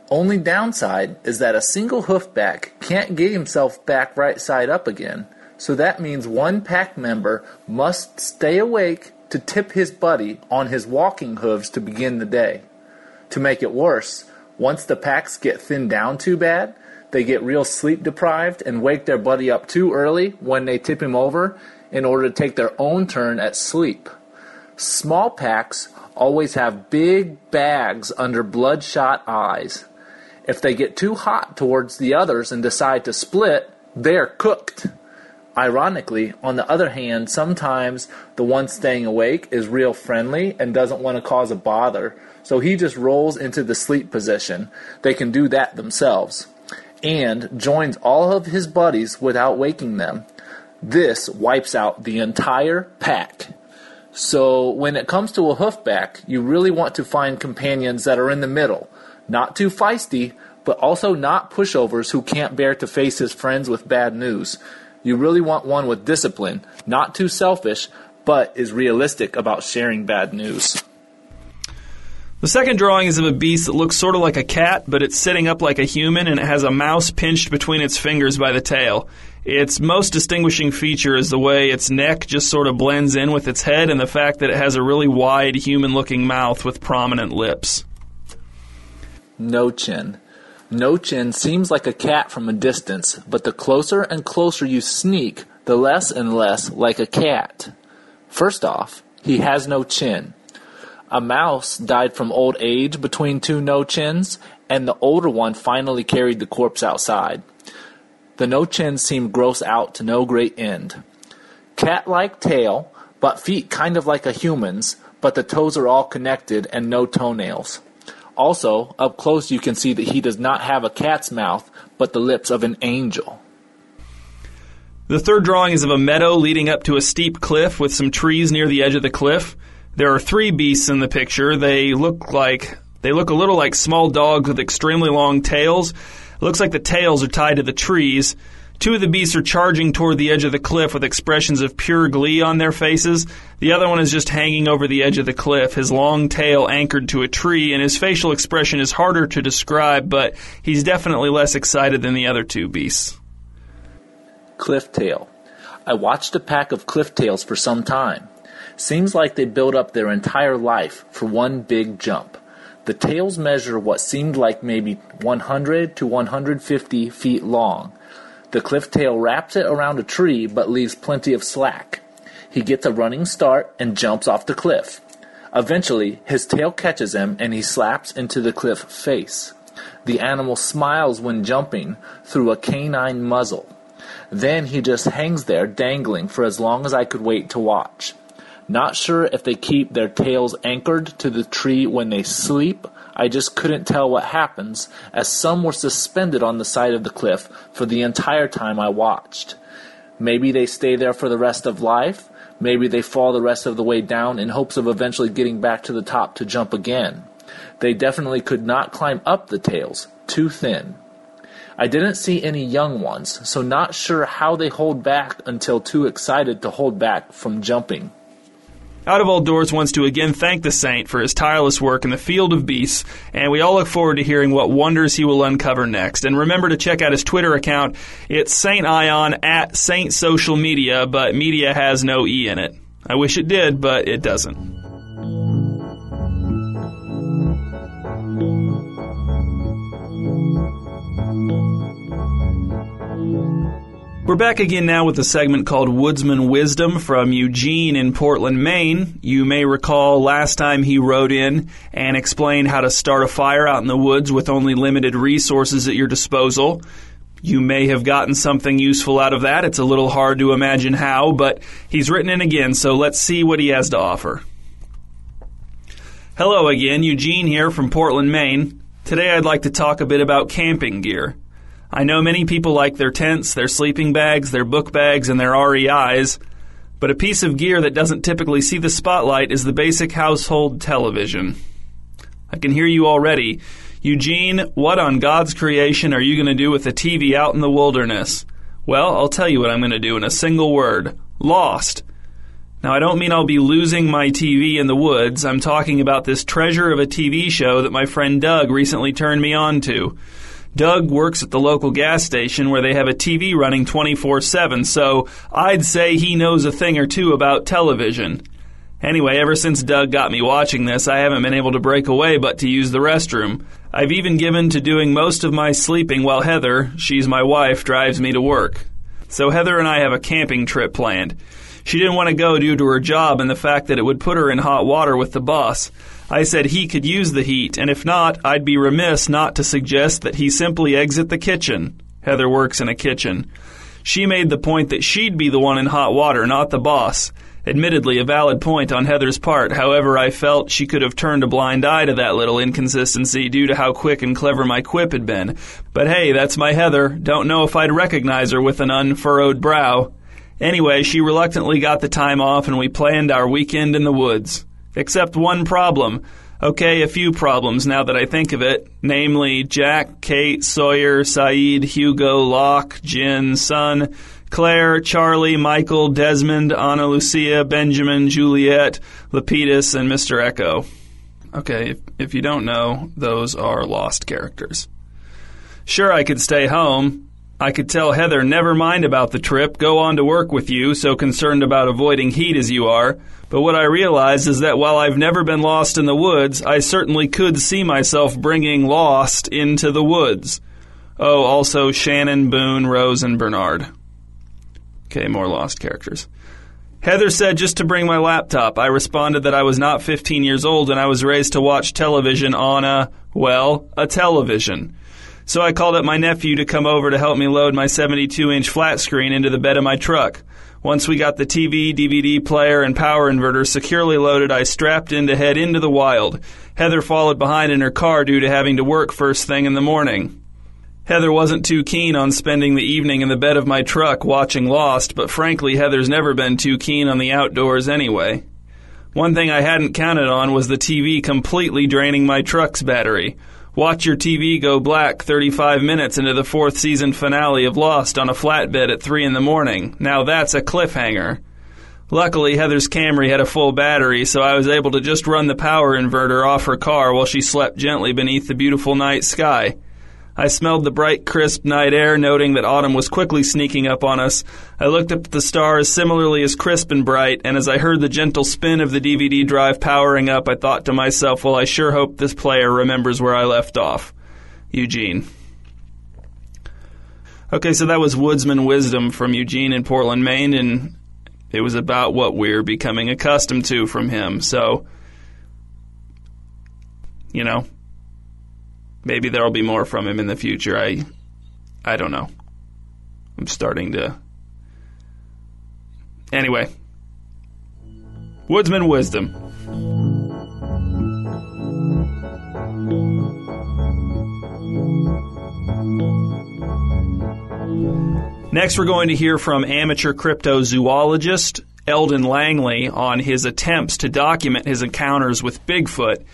Only downside is that a single hoofback can't get himself back right side up again, so that means one pack member must stay awake to tip his buddy on his walking hooves to begin the day. To make it worse, once the packs get thinned down too bad, they get real sleep deprived and wake their buddy up too early when they tip him over in order to take their own turn at sleep. Small packs always have big bags under bloodshot eyes. If they get too hot towards the others and decide to split, they're cooked. Ironically, on the other hand, sometimes the one staying awake is real friendly and doesn't want to cause a bother, so he just rolls into the sleep position. They can do that themselves. And joins all of his buddies without waking them. This wipes out the entire pack. So when it comes to a hoofback, you really want to find companions that are in the middle. Not too feisty, but also not pushovers who can't bear to face his friends with bad news. You really want one with discipline, not too selfish, but is realistic about sharing bad news. The second drawing is of a beast that looks sort of like a cat, but it's sitting up like a human and it has a mouse pinched between its fingers by the tail. Its most distinguishing feature is the way its neck just sort of blends in with its head and the fact that it has a really wide human looking mouth with prominent lips. No chin. No chin seems like a cat from a distance, but the closer and closer you sneak, the less and less like a cat. First off, he has no chin. A mouse died from old age between two no chins, and the older one finally carried the corpse outside. The no chins seem gross out to no great end. Cat like tail, but feet kind of like a human's, but the toes are all connected and no toenails. Also, up close you can see that he does not have a cat's mouth, but the lips of an angel. The third drawing is of a meadow leading up to a steep cliff with some trees near the edge of the cliff. There are three beasts in the picture. They look like they look a little like small dogs with extremely long tails. Looks like the tails are tied to the trees. Two of the beasts are charging toward the edge of the cliff with expressions of pure glee on their faces. The other one is just hanging over the edge of the cliff, his long tail anchored to a tree, and his facial expression is harder to describe, but he's definitely less excited than the other two beasts. Cliff tail. I watched a pack of cliff tails for some time. Seems like they build up their entire life for one big jump. The tails measure what seemed like maybe 100 to 150 feet long. The cliff tail wraps it around a tree but leaves plenty of slack. He gets a running start and jumps off the cliff. Eventually, his tail catches him and he slaps into the cliff face. The animal smiles when jumping through a canine muzzle. Then he just hangs there dangling for as long as I could wait to watch. Not sure if they keep their tails anchored to the tree when they sleep. I just couldn't tell what happens, as some were suspended on the side of the cliff for the entire time I watched. Maybe they stay there for the rest of life. Maybe they fall the rest of the way down in hopes of eventually getting back to the top to jump again. They definitely could not climb up the tails, too thin. I didn't see any young ones, so not sure how they hold back until too excited to hold back from jumping. Out of All Doors wants to again thank the Saint for his tireless work in the field of beasts, and we all look forward to hearing what wonders he will uncover next. And remember to check out his Twitter account. It's Saint Ion at Saint Social Media, but media has no E in it. I wish it did, but it doesn't. We're back again now with a segment called Woodsman Wisdom from Eugene in Portland, Maine. You may recall last time he wrote in and explained how to start a fire out in the woods with only limited resources at your disposal. You may have gotten something useful out of that. It's a little hard to imagine how, but he's written in again, so let's see what he has to offer. Hello again, Eugene here from Portland, Maine. Today I'd like to talk a bit about camping gear. I know many people like their tents, their sleeping bags, their book bags, and their REIs, but a piece of gear that doesn't typically see the spotlight is the basic household television. I can hear you already. Eugene, what on God's creation are you going to do with a TV out in the wilderness? Well, I'll tell you what I'm going to do in a single word lost. Now, I don't mean I'll be losing my TV in the woods. I'm talking about this treasure of a TV show that my friend Doug recently turned me on to. Doug works at the local gas station where they have a TV running 24 7, so I'd say he knows a thing or two about television. Anyway, ever since Doug got me watching this, I haven't been able to break away but to use the restroom. I've even given to doing most of my sleeping while Heather, she's my wife, drives me to work. So Heather and I have a camping trip planned. She didn't want to go due to her job and the fact that it would put her in hot water with the boss. I said he could use the heat, and if not, I'd be remiss not to suggest that he simply exit the kitchen. Heather works in a kitchen. She made the point that she'd be the one in hot water, not the boss. Admittedly, a valid point on Heather's part. However, I felt she could have turned a blind eye to that little inconsistency due to how quick and clever my quip had been. But hey, that's my Heather. Don't know if I'd recognize her with an unfurrowed brow. Anyway, she reluctantly got the time off and we planned our weekend in the woods. Except one problem. Okay, a few problems now that I think of it, namely Jack, Kate, Sawyer, Sayid, Hugo, Locke, Jin, Sun, Claire, Charlie, Michael, Desmond, Ana Lucia, Benjamin, Juliet, Lapidus, and Mr. Eko. Okay, if, if you don't know, those are lost characters. Sure, I could stay home. I could tell Heather, never mind about the trip, go on to work with you, so concerned about avoiding heat as you are. But what I realize is that while I've never been lost in the woods, I certainly could see myself bringing lost into the woods. Oh, also Shannon, Boone, Rose, and Bernard. Okay, more lost characters. Heather said just to bring my laptop. I responded that I was not 15 years old and I was raised to watch television on a, well, a television. So I called up my nephew to come over to help me load my 72 inch flat screen into the bed of my truck. Once we got the TV, DVD player, and power inverter securely loaded, I strapped in to head into the wild. Heather followed behind in her car due to having to work first thing in the morning. Heather wasn't too keen on spending the evening in the bed of my truck watching Lost, but frankly, Heather's never been too keen on the outdoors anyway. One thing I hadn't counted on was the TV completely draining my truck's battery. Watch your TV go black 35 minutes into the fourth season finale of Lost on a flatbed at 3 in the morning. Now that's a cliffhanger. Luckily, Heather's Camry had a full battery, so I was able to just run the power inverter off her car while she slept gently beneath the beautiful night sky. I smelled the bright, crisp night air, noting that autumn was quickly sneaking up on us. I looked up at the stars, similarly as crisp and bright, and as I heard the gentle spin of the DVD drive powering up, I thought to myself, well, I sure hope this player remembers where I left off. Eugene. Okay, so that was Woodsman Wisdom from Eugene in Portland, Maine, and it was about what we're becoming accustomed to from him. So, you know, maybe there'll be more from him in the future. I I don't know. I'm starting to Anyway. Woodsman Wisdom. Next, we're going to hear from amateur cryptozoologist Eldon Langley on his attempts to document his encounters with Bigfoot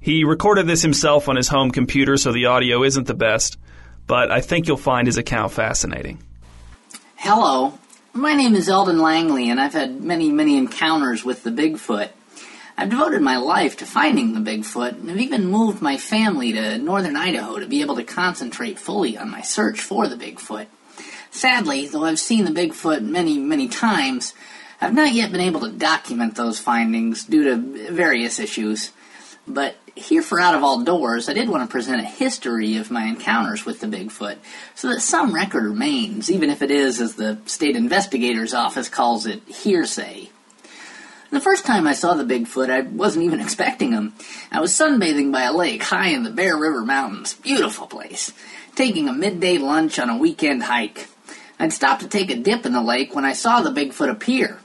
he recorded this himself on his home computer, so the audio isn't the best, but I think you'll find his account fascinating. Hello, my name is Eldon Langley, and I've had many, many encounters with the Bigfoot. I've devoted my life to finding the Bigfoot, and have even moved my family to northern Idaho to be able to concentrate fully on my search for the Bigfoot. Sadly, though I've seen the Bigfoot many, many times, I've not yet been able to document those findings due to various issues. But here for Out of All Doors, I did want to present a history of my encounters with the Bigfoot so that some record remains, even if it is, as the state investigator's office calls it, hearsay. The first time I saw the Bigfoot, I wasn't even expecting him. I was sunbathing by a lake high in the Bear River Mountains. Beautiful place. Taking a midday lunch on a weekend hike. I'd stopped to take a dip in the lake when I saw the Bigfoot appear.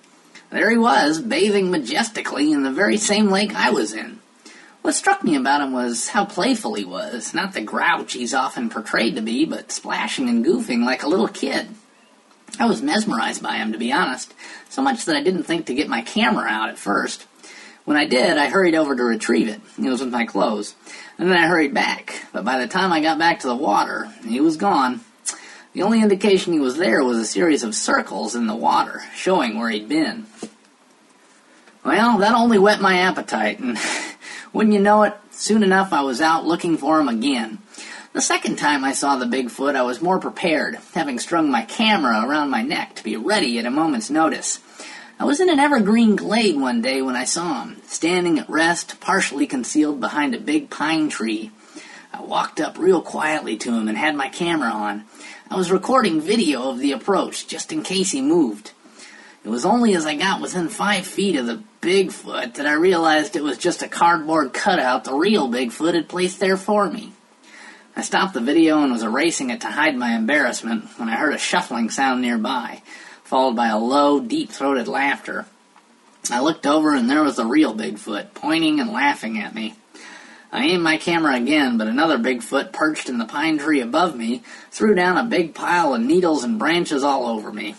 There he was, bathing majestically in the very same lake I was in. What struck me about him was how playful he was, not the grouch he's often portrayed to be, but splashing and goofing like a little kid. I was mesmerized by him, to be honest, so much that I didn't think to get my camera out at first. When I did, I hurried over to retrieve it. It was with my clothes. And then I hurried back, but by the time I got back to the water, he was gone. The only indication he was there was a series of circles in the water, showing where he'd been. Well, that only whet my appetite, and Wouldn't you know it, soon enough I was out looking for him again. The second time I saw the Bigfoot, I was more prepared, having strung my camera around my neck to be ready at a moment's notice. I was in an evergreen glade one day when I saw him, standing at rest, partially concealed behind a big pine tree. I walked up real quietly to him and had my camera on. I was recording video of the approach, just in case he moved. It was only as I got within five feet of the Bigfoot that I realized it was just a cardboard cutout the real Bigfoot had placed there for me. I stopped the video and was erasing it to hide my embarrassment when I heard a shuffling sound nearby, followed by a low, deep throated laughter. I looked over and there was the real Bigfoot, pointing and laughing at me. I aimed my camera again, but another Bigfoot perched in the pine tree above me threw down a big pile of needles and branches all over me.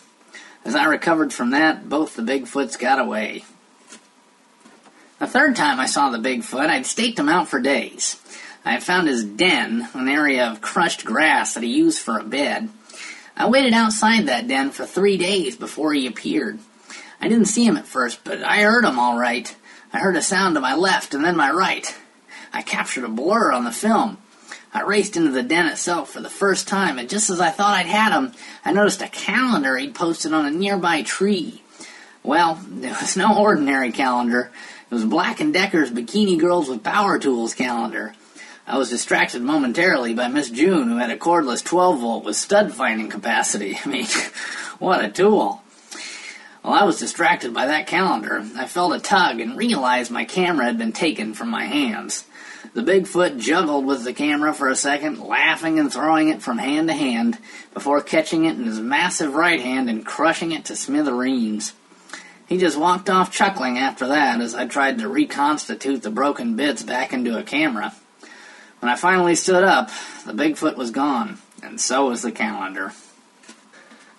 As I recovered from that, both the Bigfoots got away. The third time I saw the Bigfoot, I'd staked him out for days. I had found his den, an area of crushed grass that he used for a bed. I waited outside that den for three days before he appeared. I didn't see him at first, but I heard him all right. I heard a sound to my left and then my right. I captured a blur on the film. I raced into the den itself for the first time, and just as I thought I'd had him, I noticed a calendar he'd posted on a nearby tree. Well, it was no ordinary calendar. It was Black & Decker's Bikini Girls with Power Tools calendar. I was distracted momentarily by Miss June, who had a cordless 12 volt with stud finding capacity. I mean, what a tool. While I was distracted by that calendar, I felt a tug and realized my camera had been taken from my hands. The Bigfoot juggled with the camera for a second, laughing and throwing it from hand to hand, before catching it in his massive right hand and crushing it to smithereens. He just walked off chuckling after that as I tried to reconstitute the broken bits back into a camera. When I finally stood up, the Bigfoot was gone, and so was the calendar.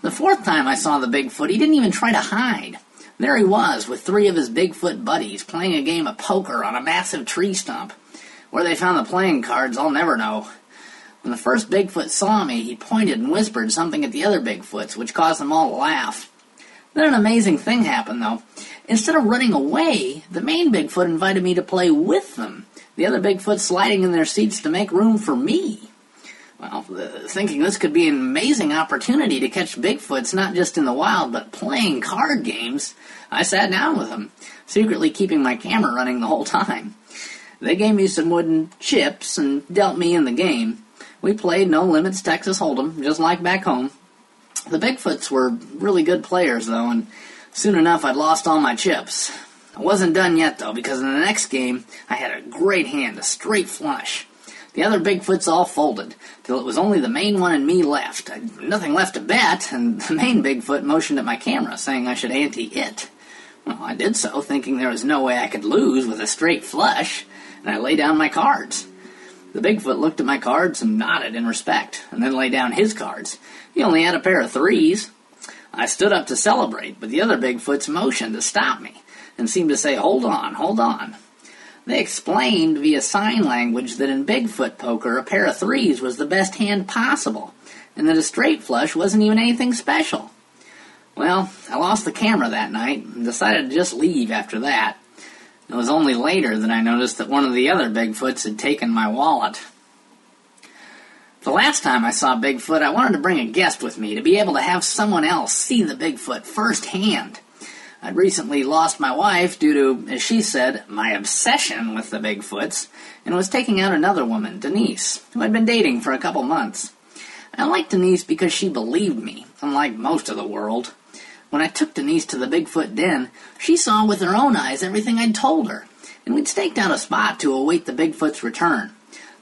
The fourth time I saw the Bigfoot, he didn't even try to hide. There he was, with three of his Bigfoot buddies, playing a game of poker on a massive tree stump. Where they found the playing cards, I'll never know. When the first Bigfoot saw me, he pointed and whispered something at the other Bigfoots, which caused them all to laugh. Then an amazing thing happened, though. Instead of running away, the main Bigfoot invited me to play with them, the other Bigfoot sliding in their seats to make room for me. Well, thinking this could be an amazing opportunity to catch Bigfoots not just in the wild, but playing card games, I sat down with them, secretly keeping my camera running the whole time. They gave me some wooden chips and dealt me in the game. We played No Limits Texas Hold'em, just like back home. The Bigfoots were really good players, though, and soon enough I'd lost all my chips. I wasn't done yet, though, because in the next game I had a great hand, a straight flush. The other Bigfoots all folded, till it was only the main one and me left. I'd nothing left to bet, and the main Bigfoot motioned at my camera, saying I should ante it. Well, I did so, thinking there was no way I could lose with a straight flush, and I lay down my cards. The Bigfoot looked at my cards and nodded in respect, and then lay down his cards. He only had a pair of threes. I stood up to celebrate, but the other Bigfoots motioned to stop me, and seemed to say, Hold on, hold on. They explained via sign language that in Bigfoot poker, a pair of threes was the best hand possible, and that a straight flush wasn't even anything special. Well, I lost the camera that night and decided to just leave after that. It was only later that I noticed that one of the other Bigfoots had taken my wallet. The last time I saw Bigfoot, I wanted to bring a guest with me to be able to have someone else see the Bigfoot firsthand. I'd recently lost my wife due to, as she said, my obsession with the Bigfoots, and was taking out another woman, Denise, who I'd been dating for a couple months. I liked Denise because she believed me, unlike most of the world. When I took Denise to the Bigfoot den, she saw with her own eyes everything I'd told her, and we'd staked out a spot to await the Bigfoot's return.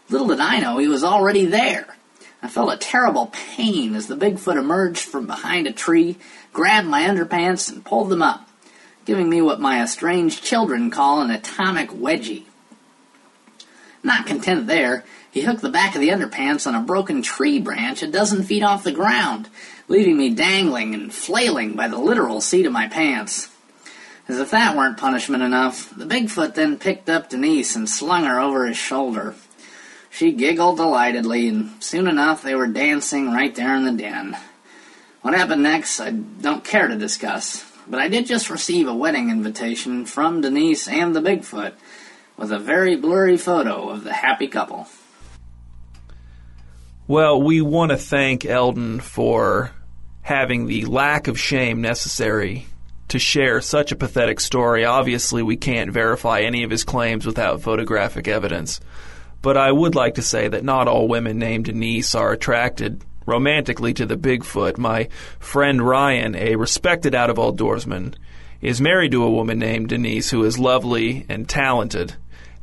Little did I know he was already there. I felt a terrible pain as the Bigfoot emerged from behind a tree, grabbed my underpants, and pulled them up, giving me what my estranged children call an atomic wedgie. Not content there, he hooked the back of the underpants on a broken tree branch a dozen feet off the ground, leaving me dangling and flailing by the literal seat of my pants. As if that weren't punishment enough, the Bigfoot then picked up Denise and slung her over his shoulder. She giggled delightedly, and soon enough they were dancing right there in the den. What happened next, I don't care to discuss, but I did just receive a wedding invitation from Denise and the Bigfoot, with a very blurry photo of the happy couple. Well, we want to thank Eldon for having the lack of shame necessary to share such a pathetic story. Obviously, we can't verify any of his claims without photographic evidence. But I would like to say that not all women named Denise are attracted romantically to the Bigfoot. My friend Ryan, a respected out of outdoorsman, is married to a woman named Denise who is lovely and talented.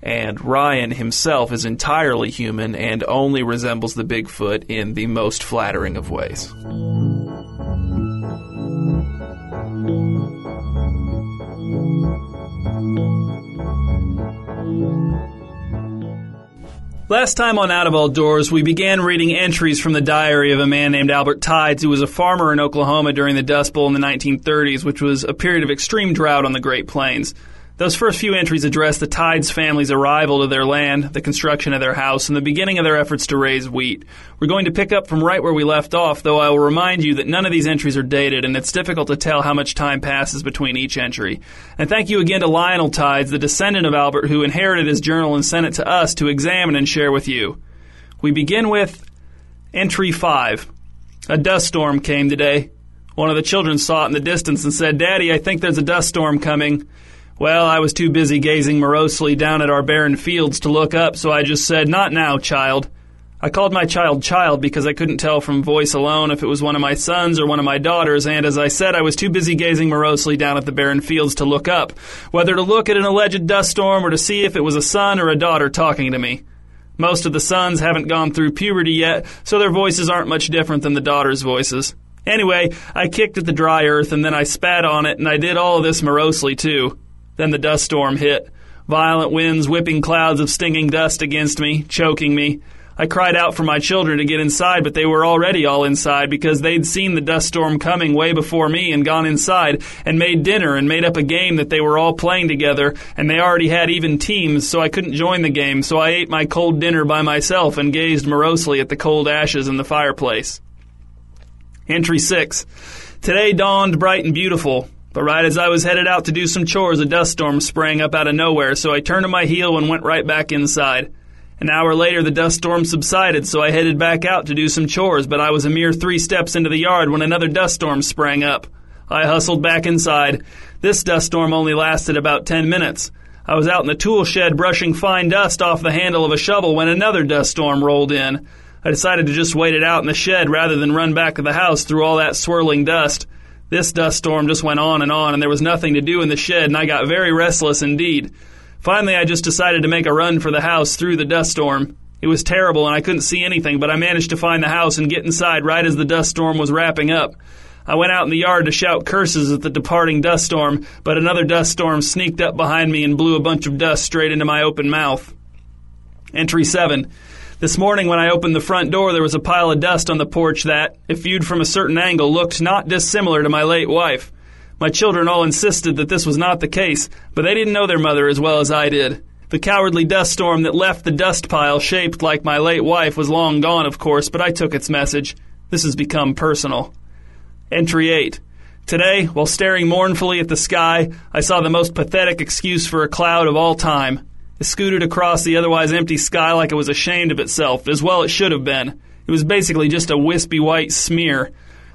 And Ryan himself is entirely human and only resembles the Bigfoot in the most flattering of ways. Last time on Out of All Doors, we began reading entries from the diary of a man named Albert Tides, who was a farmer in Oklahoma during the Dust Bowl in the 1930s, which was a period of extreme drought on the Great Plains. Those first few entries address the Tides family's arrival to their land, the construction of their house, and the beginning of their efforts to raise wheat. We're going to pick up from right where we left off, though I will remind you that none of these entries are dated, and it's difficult to tell how much time passes between each entry. And thank you again to Lionel Tides, the descendant of Albert, who inherited his journal and sent it to us to examine and share with you. We begin with entry 5. A dust storm came today. One of the children saw it in the distance and said, Daddy, I think there's a dust storm coming. Well, I was too busy gazing morosely down at our barren fields to look up, so I just said, Not now, child. I called my child child because I couldn't tell from voice alone if it was one of my sons or one of my daughters, and as I said, I was too busy gazing morosely down at the barren fields to look up, whether to look at an alleged dust storm or to see if it was a son or a daughter talking to me. Most of the sons haven't gone through puberty yet, so their voices aren't much different than the daughters' voices. Anyway, I kicked at the dry earth and then I spat on it, and I did all of this morosely, too. Then the dust storm hit. Violent winds whipping clouds of stinging dust against me, choking me. I cried out for my children to get inside, but they were already all inside because they'd seen the dust storm coming way before me and gone inside and made dinner and made up a game that they were all playing together, and they already had even teams, so I couldn't join the game, so I ate my cold dinner by myself and gazed morosely at the cold ashes in the fireplace. Entry 6. Today dawned bright and beautiful, but right as I was headed out to do some chores, a dust storm sprang up out of nowhere, so I turned on my heel and went right back inside. An hour later, the dust storm subsided, so I headed back out to do some chores, but I was a mere three steps into the yard when another dust storm sprang up. I hustled back inside. This dust storm only lasted about ten minutes. I was out in the tool shed brushing fine dust off the handle of a shovel when another dust storm rolled in. I decided to just wait it out in the shed rather than run back to the house through all that swirling dust. This dust storm just went on and on, and there was nothing to do in the shed, and I got very restless indeed. Finally, I just decided to make a run for the house through the dust storm. It was terrible, and I couldn't see anything, but I managed to find the house and get inside right as the dust storm was wrapping up. I went out in the yard to shout curses at the departing dust storm, but another dust storm sneaked up behind me and blew a bunch of dust straight into my open mouth. Entry 7. This morning, when I opened the front door, there was a pile of dust on the porch that, if viewed from a certain angle, looked not dissimilar to my late wife. My children all insisted that this was not the case, but they didn't know their mother as well as I did. The cowardly dust storm that left the dust pile shaped like my late wife was long gone, of course, but I took its message. This has become personal. Entry 8. Today, while staring mournfully at the sky, I saw the most pathetic excuse for a cloud of all time. Scooted across the otherwise empty sky like it was ashamed of itself, as well it should have been. It was basically just a wispy white smear.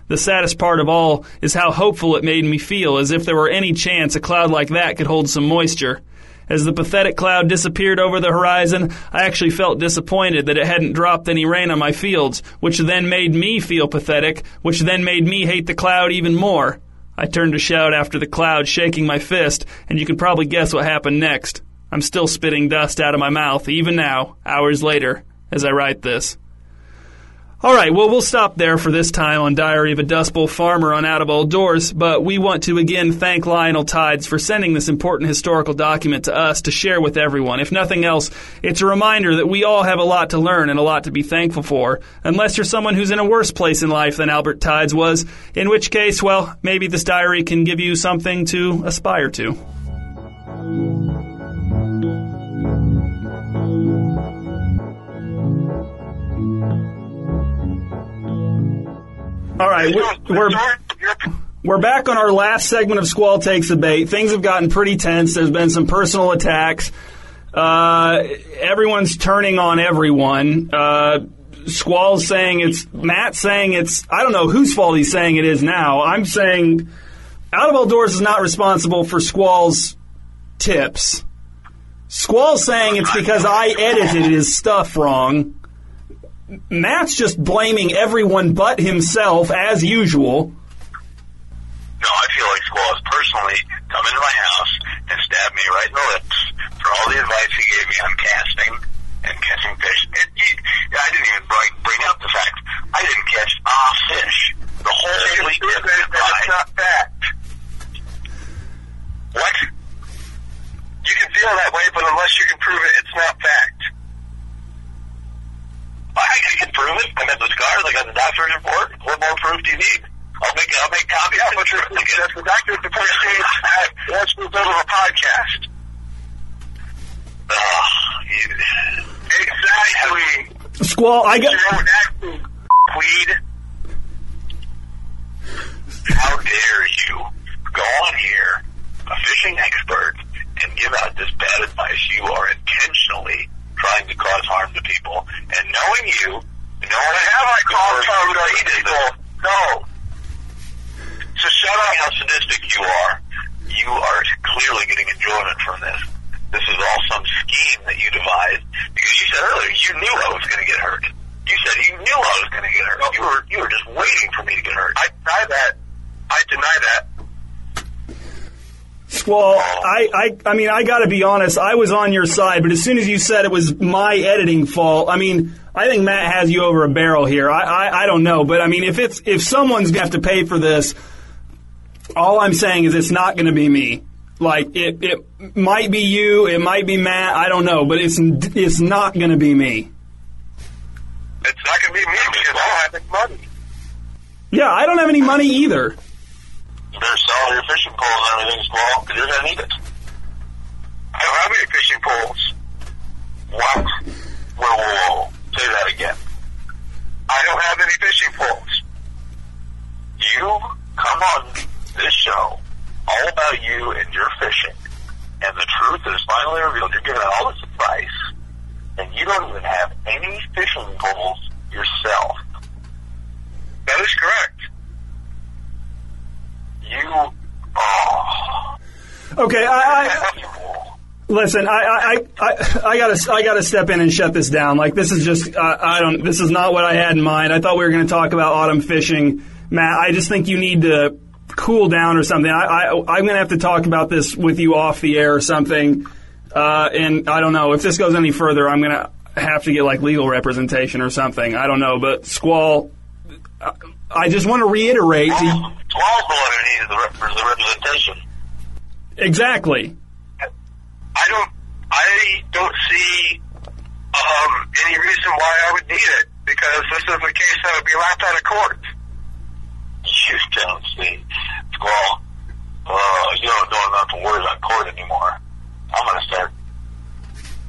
The saddest part of all is how hopeful it made me feel, as if there were any chance a cloud like that could hold some moisture. As the pathetic cloud disappeared over the horizon, I actually felt disappointed that it hadn't dropped any rain on my fields, which then made me feel pathetic, which then made me hate the cloud even more. I turned to shout after the cloud, shaking my fist, and you can probably guess what happened next. I'm still spitting dust out of my mouth, even now, hours later, as I write this. All right, well, we'll stop there for this time on Diary of a Dust Bowl Farmer on Out of All Doors, but we want to again thank Lionel Tides for sending this important historical document to us to share with everyone. If nothing else, it's a reminder that we all have a lot to learn and a lot to be thankful for, unless you're someone who's in a worse place in life than Albert Tides was, in which case, well, maybe this diary can give you something to aspire to. All right, we're, we're we're back on our last segment of Squall Takes the Bait. Things have gotten pretty tense. There's been some personal attacks. Uh, everyone's turning on everyone. Uh, Squall's saying it's Matt saying it's I don't know whose fault he's saying it is now. I'm saying Out of All Doors is not responsible for Squall's tips. Squall's saying it's because I edited his stuff wrong. Matt's just blaming everyone but himself as usual. No, I feel like Squall has personally come into my house and stabbed me right in the lips for all the advice he gave me on casting and catching fish. It, he, I didn't even bring, bring up the fact I didn't catch a fish. The whole fleet is That's not fact. What? You can feel that way, but unless you can prove it, it's not fact. I, I can prove it. I got the scars. I got the doctor's report. What more proof do you need? I'll make I'll make copies. Yeah, but you're, that's the doctor's report states once we go to a podcast. Oh, you, exactly. Squall, I got. Weed. How dare you go on here, a fishing expert, and give out this bad advice? You are intentionally trying to cause harm to people. And knowing you, knowing have I called to people? No. So shut up how sadistic you are. You are clearly getting enjoyment from this. This is all some scheme that you devised because you said earlier you knew I was going to get hurt. You said you knew I was going to get hurt. You were you were just waiting for me to get hurt. I deny that. I deny that. Squall, I, I, I mean, I got to be honest. I was on your side, but as soon as you said it was my editing fault, I mean, I think Matt has you over a barrel here. I, I, I don't know, but I mean, if it's if someone's gonna have to pay for this, all I'm saying is it's not going to be me. Like it, it might be you, it might be Matt. I don't know, but it's it's not going to be me. It's not going to be me because I don't have any money. Yeah, I don't have any money either. You better sell your fishing poles and everything, Squall, because you're going to need it. I don't have any fishing poles. What? Whoa, whoa, whoa. Say that again. I don't have any fishing poles. You come on this show all about you and your fishing, and the truth is finally revealed. You're giving all this advice, and you don't even have any fishing poles yourself. That is correct. You, oh, Okay, I, I listen. I, I, I, I gotta, I gotta step in and shut this down. Like this is just, uh, I don't. This is not what I had in mind. I thought we were going to talk about autumn fishing, Matt. I just think you need to cool down or something. I, I, I'm going to have to talk about this with you off the air or something. Uh, and I don't know if this goes any further. I'm going to have to get like legal representation or something. I don't know, but Squall. I- I just want to reiterate. To, Squall's the one who needs the, rep- the representation. exactly. I don't, I don't see um, any reason why I would need it because this is a case that would be laughed out of court. You don't see, Squall. Uh, you don't, don't have to worry about court anymore. I'm gonna start.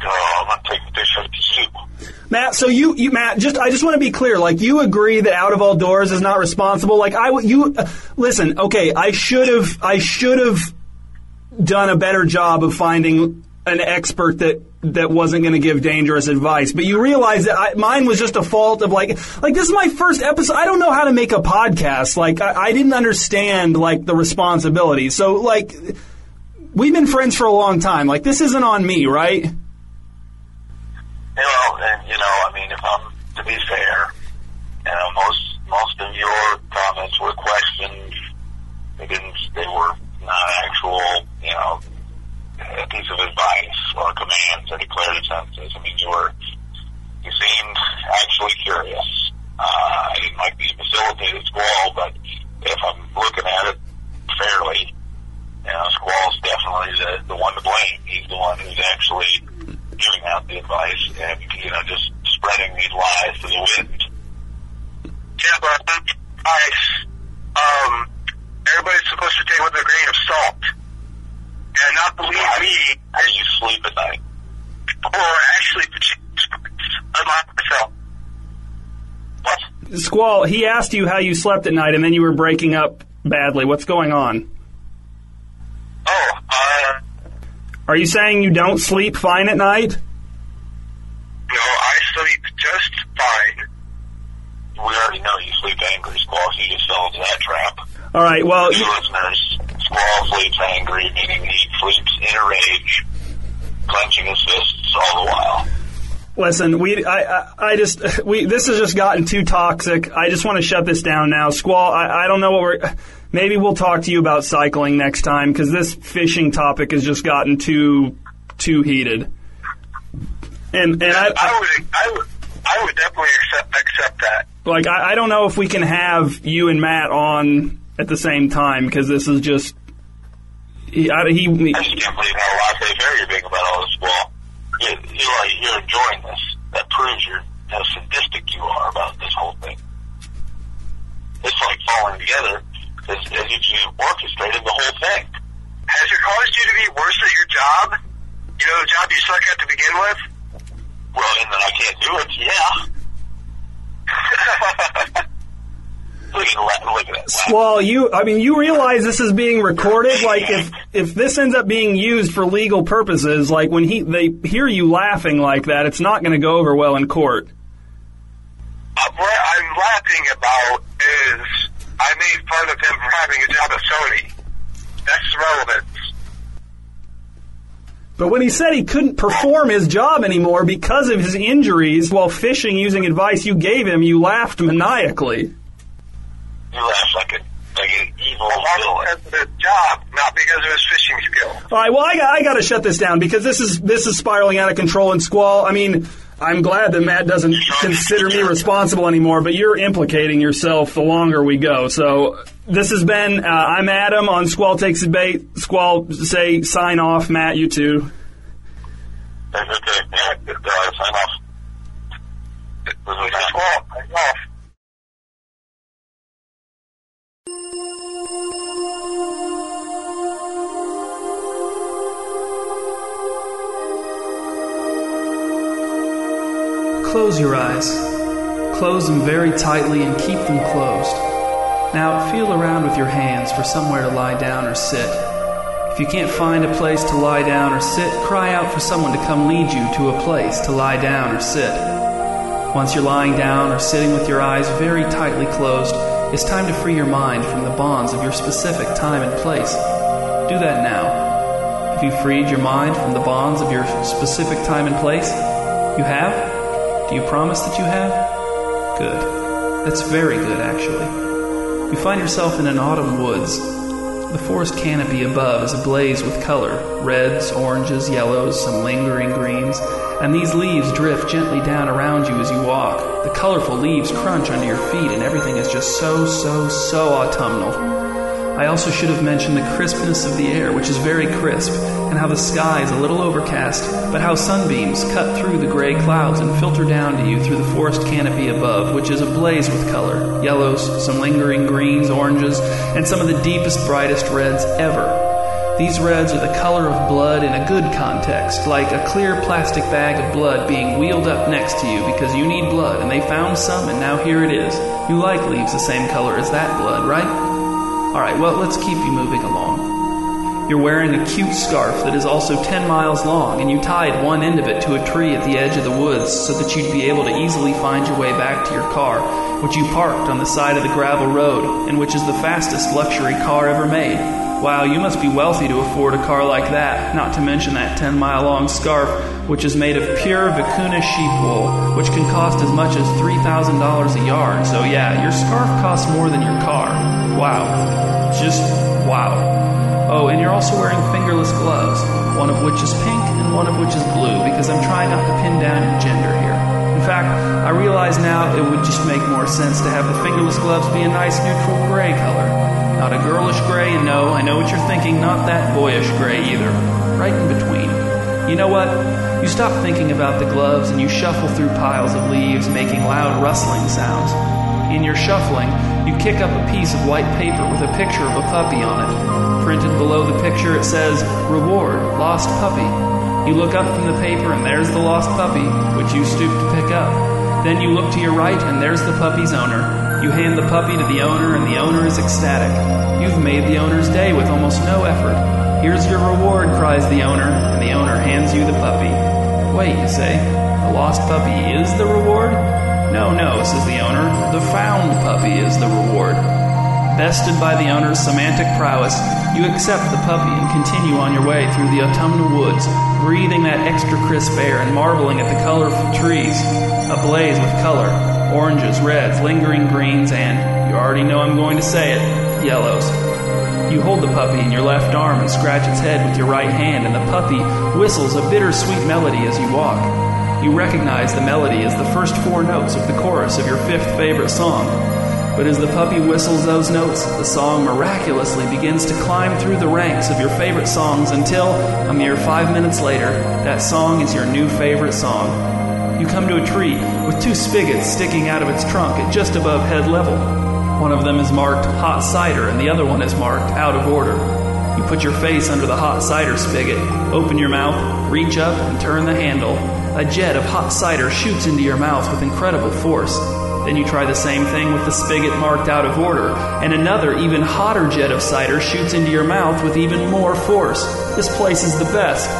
I'm gonna this up to you. Matt, so you, you, Matt, just I just want to be clear. Like, you agree that Out of All Doors is not responsible. Like, I, you, uh, listen. Okay, I should have, I should have done a better job of finding an expert that that wasn't going to give dangerous advice. But you realize that I, mine was just a fault of like, like this is my first episode. I don't know how to make a podcast. Like, I, I didn't understand like the responsibility. So like, we've been friends for a long time. Like, this isn't on me, right? You know, and you know, I mean, if I'm to be fair, you know, most most of your comments were questions. They didn't. They were not actual, you know, a piece of advice or commands or declarative sentences. I mean, you were you seemed actually curious. Uh, I didn't like the facilitated squall, but if I'm looking at it fairly, you know, Squall's definitely the, the one to blame. He's the one who's actually giving out the advice and, you know, just spreading these lies to the wind. Yeah, but advice, um, everybody's supposed to take with a grain of salt. And not believe me. How do you sleep at night? Or actually, unlike myself. What? Squall, he asked you how you slept at night, and then you were breaking up badly. What's going on? Oh, uh, Are you saying you don't sleep fine at night? no, I sleep just fine. We already know you sleep angry, Squall, so you just fell into that trap. All right. Well, You listeners, Squall sleeps angry, meaning he sleeps in a rage, clenching his fists all the while. listen. We, I, I, I just, we. This has just gotten too toxic. I just want to shut this down now. Squall, I, I don't know what we're. Maybe we'll talk to you about cycling next time because this fishing topic has just gotten too, too heated. And and I, I would, I would, I would definitely accept accept that. like I, I don't know if we can have you and Matt on at the same time because this is just. He, I, he, I just can't believe how I say you're being about all this Well, You, you're you're enjoying this. That proves you're how sadistic you are about this whole thing. It's like falling together as, as if you orchestrated the whole thing. Has it caused you to be worse at your job? You know, the job you suck at to begin with. Well, and then I can't do it. Yeah. look at that! Look at that! Well, you, I mean, you realize this is being recorded. Like, if if this ends up being used for legal purposes, like when he they hear you laughing like that, it's not going to go over well in court. I'm laughing about is I made fun of him for having a job at Sony. That's relevant. But when he said he couldn't perform his job anymore because of his injuries while fishing using advice you gave him, you laughed maniacally. You laughed like a like an evil villain. Because of his job, not because of his fishing skill. All right, well, I got, I got to shut this down because this is this is spiraling out of control and squall. I mean, I'm glad that Matt doesn't consider me responsible anymore, but you're implicating yourself the longer we go. So this has been uh, I'm Adam on Squall Takes a Bait. Squall, say sign off, Matt. You too. Okay, yeah, uh, sign off. We just walk. I golf. Close your eyes. Close them very tightly and keep them closed. Now feel around with your hands for somewhere to lie down or sit. If you can't find a place to lie down or sit, cry out for someone to come lead you to a place to lie down or sit. Once you're lying down or sitting with your eyes very tightly closed, it's time to free your mind from the bonds of your specific time and place. Do that now. Have you freed your mind from the bonds of your specific time and place? You have? Do you promise that you have? Good. That's very good, actually. You find yourself in an autumn woods. The forest canopy above is ablaze with color reds, oranges, yellows, some lingering greens, and these leaves drift gently down around you as you walk. The colorful leaves crunch under your feet, and everything is just so, so, so autumnal. I also should have mentioned the crispness of the air, which is very crisp, and how the sky is a little overcast, but how sunbeams cut through the gray clouds and filter down to you through the forest canopy above, which is ablaze with color yellows, some lingering greens, oranges, and some of the deepest, brightest reds ever. These reds are the color of blood in a good context, like a clear plastic bag of blood being wheeled up next to you because you need blood and they found some and now here it is. You like leaves the same color as that blood, right? Alright, well, let's keep you moving along. You're wearing a cute scarf that is also 10 miles long, and you tied one end of it to a tree at the edge of the woods so that you'd be able to easily find your way back to your car, which you parked on the side of the gravel road, and which is the fastest luxury car ever made. Wow, you must be wealthy to afford a car like that, not to mention that 10 mile long scarf, which is made of pure vicuna sheep wool, which can cost as much as $3,000 a yard. So, yeah, your scarf costs more than your car. Wow. Just wow. Oh, and you're also wearing fingerless gloves, one of which is pink and one of which is blue, because I'm trying not to pin down your gender here. In fact, I realize now it would just make more sense to have the fingerless gloves be a nice neutral gray color. Not a girlish gray, and no, I know what you're thinking, not that boyish gray either. Right in between. You know what? You stop thinking about the gloves and you shuffle through piles of leaves, making loud rustling sounds. In your shuffling, you kick up a piece of white paper with a picture of a puppy on it. Printed below the picture, it says, Reward, Lost Puppy. You look up from the paper and there's the lost puppy, which you stoop to pick up. Then you look to your right and there's the puppy's owner. You hand the puppy to the owner and the owner is ecstatic. You've made the owner's day with almost no effort. Here's your reward, cries the owner, and the owner hands you the puppy. Wait, you say, the lost puppy is the reward? No, no, says the owner. The found puppy is the reward. Bested by the owner's semantic prowess, you accept the puppy and continue on your way through the autumnal woods, breathing that extra crisp air and marveling at the colorful trees, ablaze with color oranges, reds, lingering greens, and, you already know I'm going to say it, yellows. You hold the puppy in your left arm and scratch its head with your right hand, and the puppy whistles a bittersweet melody as you walk. You recognize the melody as the first four notes of the chorus of your fifth favorite song. But as the puppy whistles those notes, the song miraculously begins to climb through the ranks of your favorite songs until, a mere five minutes later, that song is your new favorite song. You come to a tree with two spigots sticking out of its trunk at just above head level. One of them is marked hot cider, and the other one is marked out of order. You put your face under the hot cider spigot, open your mouth, reach up, and turn the handle. A jet of hot cider shoots into your mouth with incredible force. Then you try the same thing with the spigot marked out of order, and another, even hotter jet of cider shoots into your mouth with even more force. This place is the best.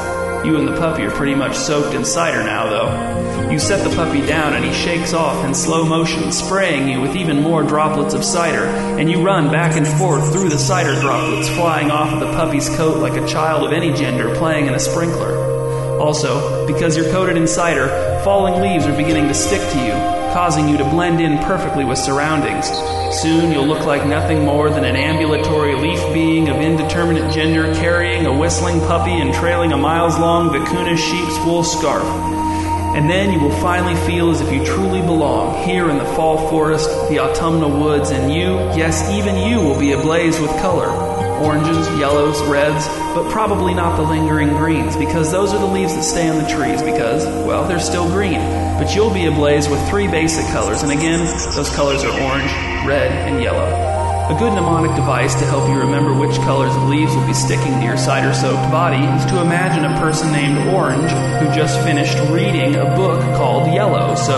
You and the puppy are pretty much soaked in cider now, though. You set the puppy down and he shakes off in slow motion, spraying you with even more droplets of cider, and you run back and forth through the cider droplets flying off of the puppy's coat like a child of any gender playing in a sprinkler. Also, because you're coated in cider, falling leaves are beginning to stick to you, causing you to blend in perfectly with surroundings. Soon you'll look like nothing more than an ambulatory leaf being of indeterminate gender carrying a whistling puppy and trailing a miles long vicuna sheep's wool scarf. And then you will finally feel as if you truly belong here in the fall forest, the autumnal woods, and you, yes, even you, will be ablaze with color. Oranges, yellows, reds, but probably not the lingering greens because those are the leaves that stay on the trees because, well, they're still green. But you'll be ablaze with three basic colors, and again, those colors are orange, red, and yellow. A good mnemonic device to help you remember which colors of leaves will be sticking to your cider soaked body is to imagine a person named Orange who just finished reading a book called Yellow. So,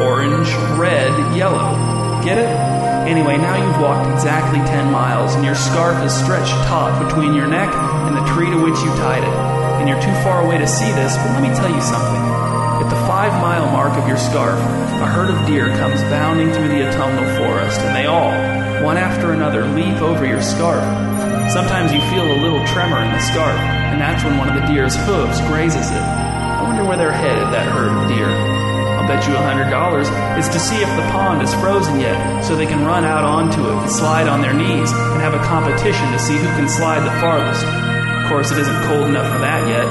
orange, red, yellow. Get it? Anyway, now you've walked exactly 10 miles and your scarf is stretched taut between your neck and the tree to which you tied it. And you're too far away to see this, but let me tell you something. At the five mile mark of your scarf, a herd of deer comes bounding through the autumnal forest, and they all, one after another, leap over your scarf. Sometimes you feel a little tremor in the scarf, and that's when one of the deer's hooves grazes it. I wonder where they're headed, that herd of deer. I'll bet you a hundred dollars is to see if the pond is frozen yet, so they can run out onto it and slide on their knees and have a competition to see who can slide the farthest. Of course, it isn't cold enough for that yet.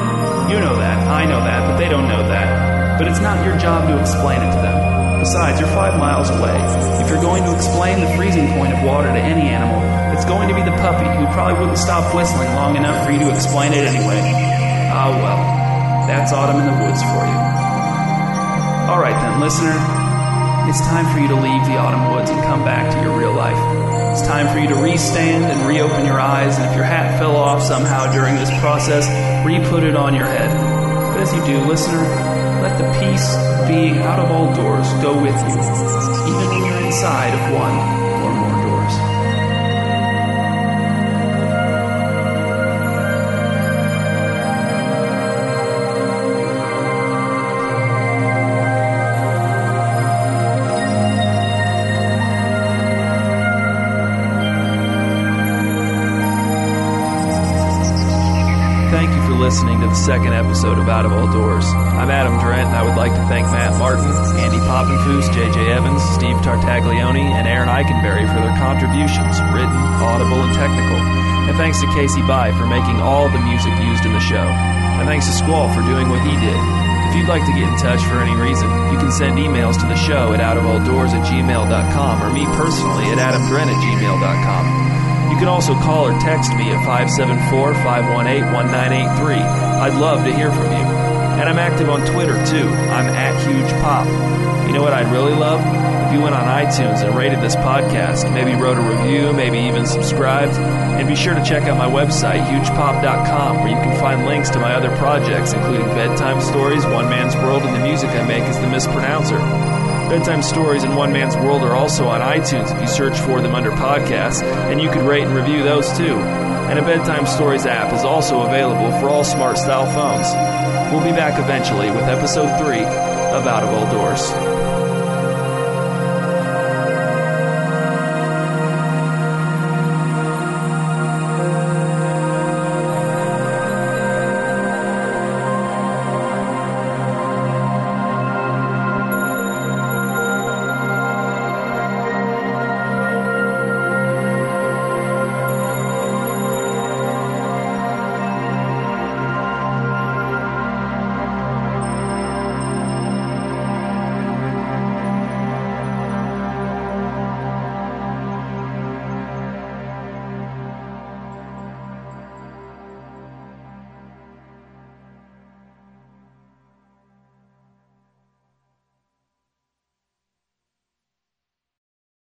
You know that, I know that, but they don't know that. But it's not your job to explain it to them. Besides, you're five miles away. If you're going to explain the freezing point of water to any animal, it's going to be the puppy, who probably wouldn't stop whistling long enough for you to explain it anyway. Ah, well, that's autumn in the woods for you. All right then, listener. It's time for you to leave the autumn woods and come back to your real life. It's time for you to restand and reopen your eyes, and if your hat fell off somehow during this process, re-put it on your head. But as you do, listener, let the peace being out of all doors go with you, even when you're inside of one listening to the second episode of Out of All Doors. I'm Adam Drent, and I would like to thank Matt Martin, Andy Poppenfoos, J.J. Evans, Steve Tartaglione, and Aaron Eichenberry for their contributions, written, audible, and technical. And thanks to Casey By for making all the music used in the show. And thanks to Squall for doing what he did. If you'd like to get in touch for any reason, you can send emails to the show at outofalldoors at gmail.com or me personally at adamdrent at gmail.com. You can also call or text me at 574 518 1983. I'd love to hear from you. And I'm active on Twitter too. I'm at Huge Pop. You know what I'd really love? If you went on iTunes and rated this podcast, maybe wrote a review, maybe even subscribed. And be sure to check out my website, hugepop.com, where you can find links to my other projects, including Bedtime Stories, One Man's World, and the music I make is The Mispronouncer. Bedtime Stories and One Man's World are also on iTunes if you search for them under podcasts, and you could rate and review those too. And a Bedtime Stories app is also available for all smart style phones. We'll be back eventually with episode 3 of Out of All Doors.